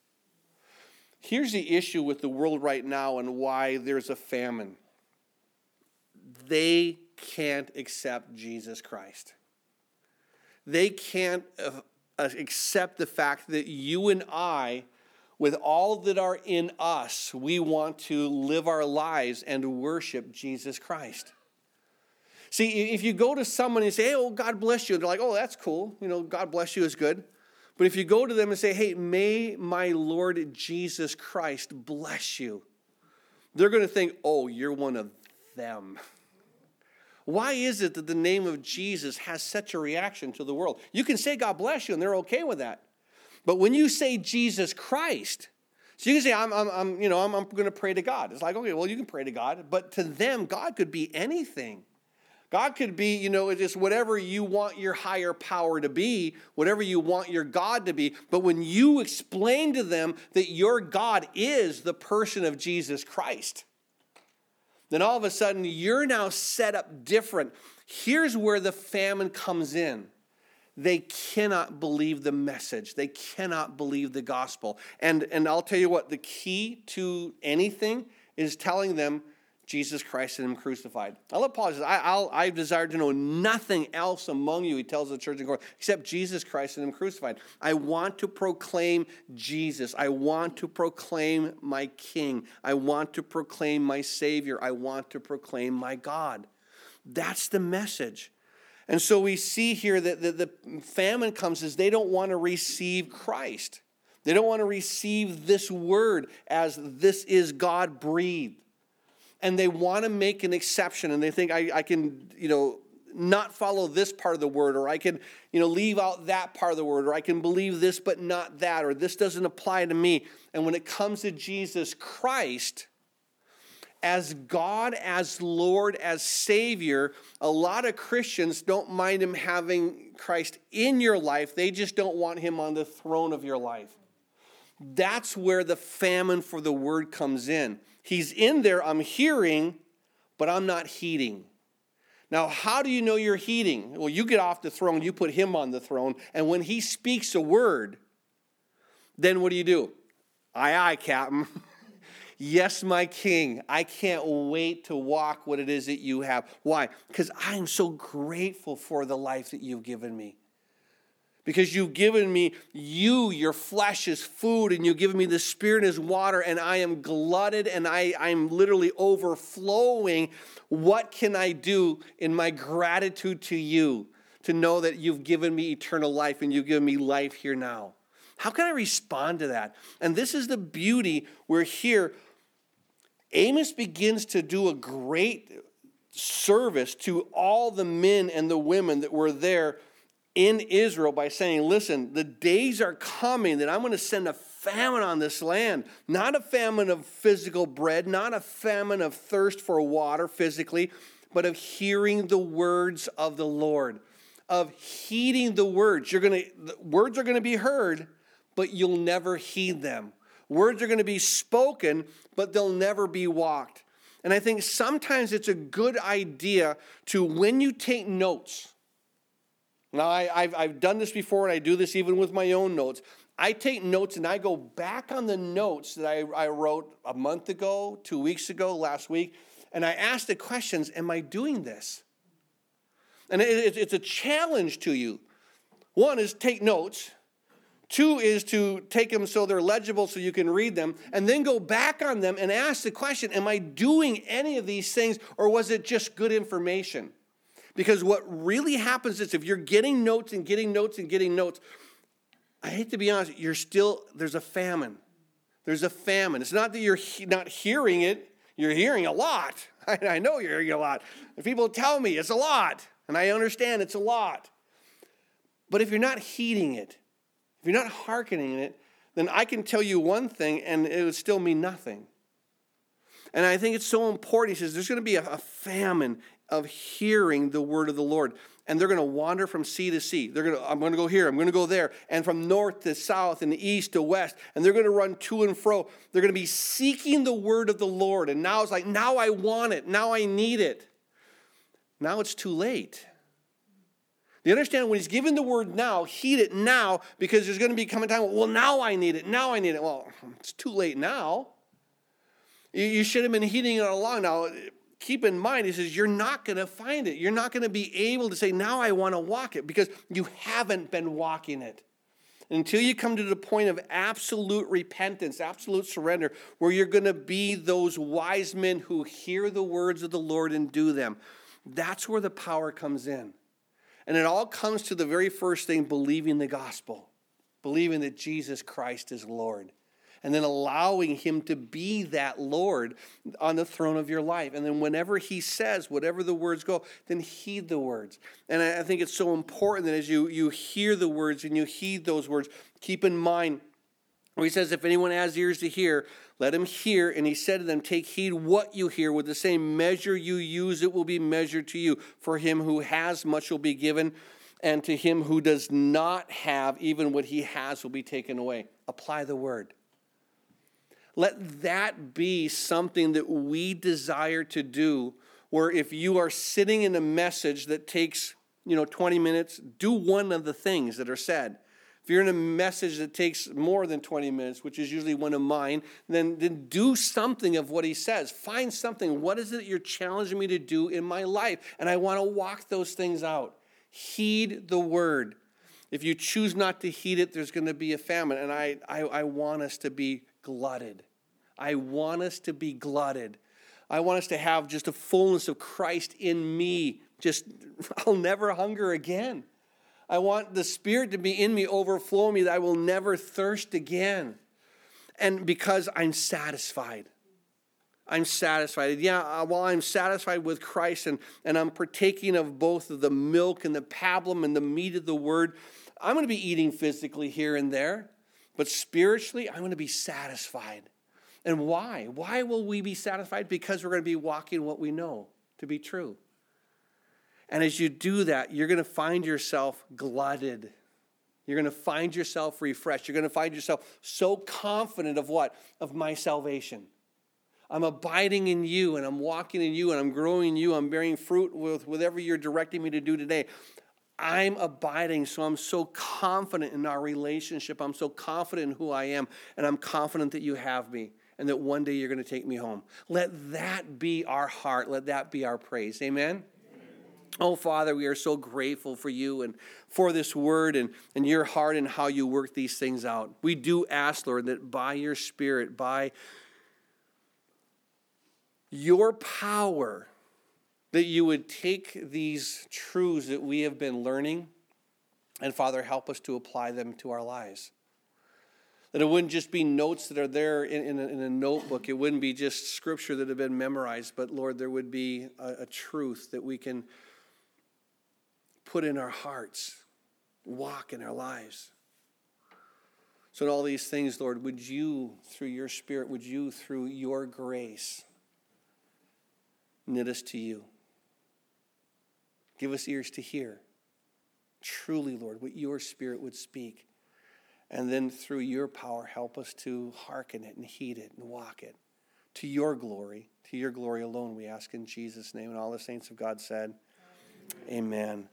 Here's the issue with the world right now and why there's a famine they can't accept Jesus Christ. They can't uh, uh, accept the fact that you and I, with all that are in us, we want to live our lives and worship Jesus Christ. See, if you go to someone and say, oh, God bless you, they're like, oh, that's cool. You know, God bless you is good. But if you go to them and say, hey, may my Lord Jesus Christ bless you, they're going to think, oh, you're one of them. Why is it that the name of Jesus has such a reaction to the world? You can say God bless you, and they're okay with that. But when you say Jesus Christ, so you can say, I'm, I'm, I'm you know, I'm, I'm going to pray to God. It's like, okay, well, you can pray to God. But to them, God could be anything. God could be, you know, just whatever you want your higher power to be, whatever you want your God to be. But when you explain to them that your God is the person of Jesus Christ, then all of a sudden you're now set up different. Here's where the famine comes in. They cannot believe the message. They cannot believe the gospel. And, and I'll tell you what, the key to anything is telling them Jesus Christ and Him crucified. I love Paul. Says, I, I desire to know nothing else among you, he tells the church in Corinth, except Jesus Christ and Him crucified. I want to proclaim Jesus. I want to proclaim my King. I want to proclaim my Savior. I want to proclaim my God. That's the message. And so we see here that the, the famine comes as they don't want to receive Christ. They don't want to receive this word as this is God breathed and they want to make an exception and they think I, I can, you know, not follow this part of the word or I can, you know, leave out that part of the word or I can believe this but not that or this doesn't apply to me. And when it comes to Jesus Christ, as God, as Lord, as Savior, a lot of Christians don't mind Him having Christ in your life. They just don't want Him on the throne of your life. That's where the famine for the Word comes in. He's in there, I'm hearing, but I'm not heeding. Now, how do you know you're heeding? Well, you get off the throne, you put him on the throne, and when he speaks a word, then what do you do? Aye, aye, Captain. *laughs* yes, my king. I can't wait to walk what it is that you have. Why? Because I am so grateful for the life that you've given me because you've given me you, your flesh is food, and you've given me the spirit as water, and I am glutted and I, I'm literally overflowing. What can I do in my gratitude to you to know that you've given me eternal life and you've given me life here now? How can I respond to that? And this is the beauty where here, Amos begins to do a great service to all the men and the women that were there in Israel by saying, Listen, the days are coming that I'm going to send a famine on this land. Not a famine of physical bread, not a famine of thirst for water physically, but of hearing the words of the Lord, of heeding the words. You're going to, words are going to be heard, but you'll never heed them. Words are going to be spoken, but they'll never be walked. And I think sometimes it's a good idea to, when you take notes, now, I, have I've done this before, and I do this even with my own notes. I take notes and I go back on the notes that I, I wrote a month ago, two weeks ago, last week, and I ask the questions Am I doing this? And it, it's a challenge to you. One is take notes. Two is to take them so they're legible so you can read them, and then go back on them and ask the question Am I doing any of these things, or was it just good information? Because what really happens is if you're getting notes and getting notes and getting notes, I hate to be honest, you're still, there's a famine. There's a famine. It's not that you're he- not hearing it, you're hearing a lot. *laughs* I, I know you're hearing a lot. If people tell me it's a lot, and I understand it's a lot. But if you're not heeding it, if you're not hearkening it, then I can tell you one thing and it would still mean nothing. And I think it's so important. He says there's going to be a famine of hearing the word of the Lord. And they're going to wander from sea to sea. They're going to, I'm going to go here, I'm going to go there, and from north to south, and east to west. And they're going to run to and fro. They're going to be seeking the word of the Lord. And now it's like, now I want it. Now I need it. Now it's too late. Do you understand? When he's given the word now, heed it now because there's going to be coming time, well, now I need it. Now I need it. Well, it's too late now. You should have been heeding it all along. Now, keep in mind, he says, you're not going to find it. You're not going to be able to say, now I want to walk it because you haven't been walking it. Until you come to the point of absolute repentance, absolute surrender, where you're going to be those wise men who hear the words of the Lord and do them. that's where the power comes in. And it all comes to the very first thing believing the gospel, believing that Jesus Christ is Lord and then allowing Him to be that Lord on the throne of your life. And then whenever He says, whatever the words go, then heed the words. And I think it's so important that as you, you hear the words and you heed those words, keep in mind where He says, If anyone has ears to hear, let him hear. And He said to them, Take heed what you hear. With the same measure you use, it will be measured to you. For him who has much will be given and to him who does not have, even what he has will be taken away. Apply the word. Let that be something that we desire to do. Where if you are sitting in a message that takes, you know, 20 minutes, do one of the things that are said. If you're in a message that takes more than 20 minutes, which is usually one of mine, then, then do something of what he says. Find something. What is it you're challenging me to do in my life? And I want to walk those things out. Heed the word. If you choose not to heed it, there's going to be a famine. And I, I, I want us to be glutted. I want us to be glutted. I want us to have just a fullness of Christ in me. Just, *laughs* I'll never hunger again. I want the Spirit to be in me, overflow me, that I will never thirst again. And because I'm satisfied. I'm satisfied. Yeah, uh, while I'm satisfied with Christ and, and I'm partaking of both of the milk and the pablum and the meat of the word, I'm going to be eating physically here and there. But spiritually, I'm going to be satisfied. And why? Why will we be satisfied? Because we're going to be walking what we know to be true. And as you do that, you're going to find yourself glutted. You're going to find yourself refreshed. You're going to find yourself so confident of what? Of my salvation. I'm abiding in you and I'm walking in you and I'm growing in you. I'm bearing fruit with whatever you're directing me to do today. I'm abiding, so I'm so confident in our relationship. I'm so confident in who I am, and I'm confident that you have me and that one day you're going to take me home. Let that be our heart. Let that be our praise. Amen. Oh, Father, we are so grateful for you and for this word and, and your heart and how you work these things out. We do ask, Lord, that by your Spirit, by your power, that you would take these truths that we have been learning and, Father, help us to apply them to our lives. That it wouldn't just be notes that are there in, in, a, in a notebook. It wouldn't be just scripture that have been memorized, but Lord, there would be a, a truth that we can put in our hearts, walk in our lives. So, in all these things, Lord, would you, through your Spirit, would you, through your grace, knit us to you? Give us ears to hear. Truly, Lord, what your Spirit would speak. And then through your power, help us to hearken it and heed it and walk it to your glory, to your glory alone, we ask in Jesus' name. And all the saints of God said, Amen. Amen.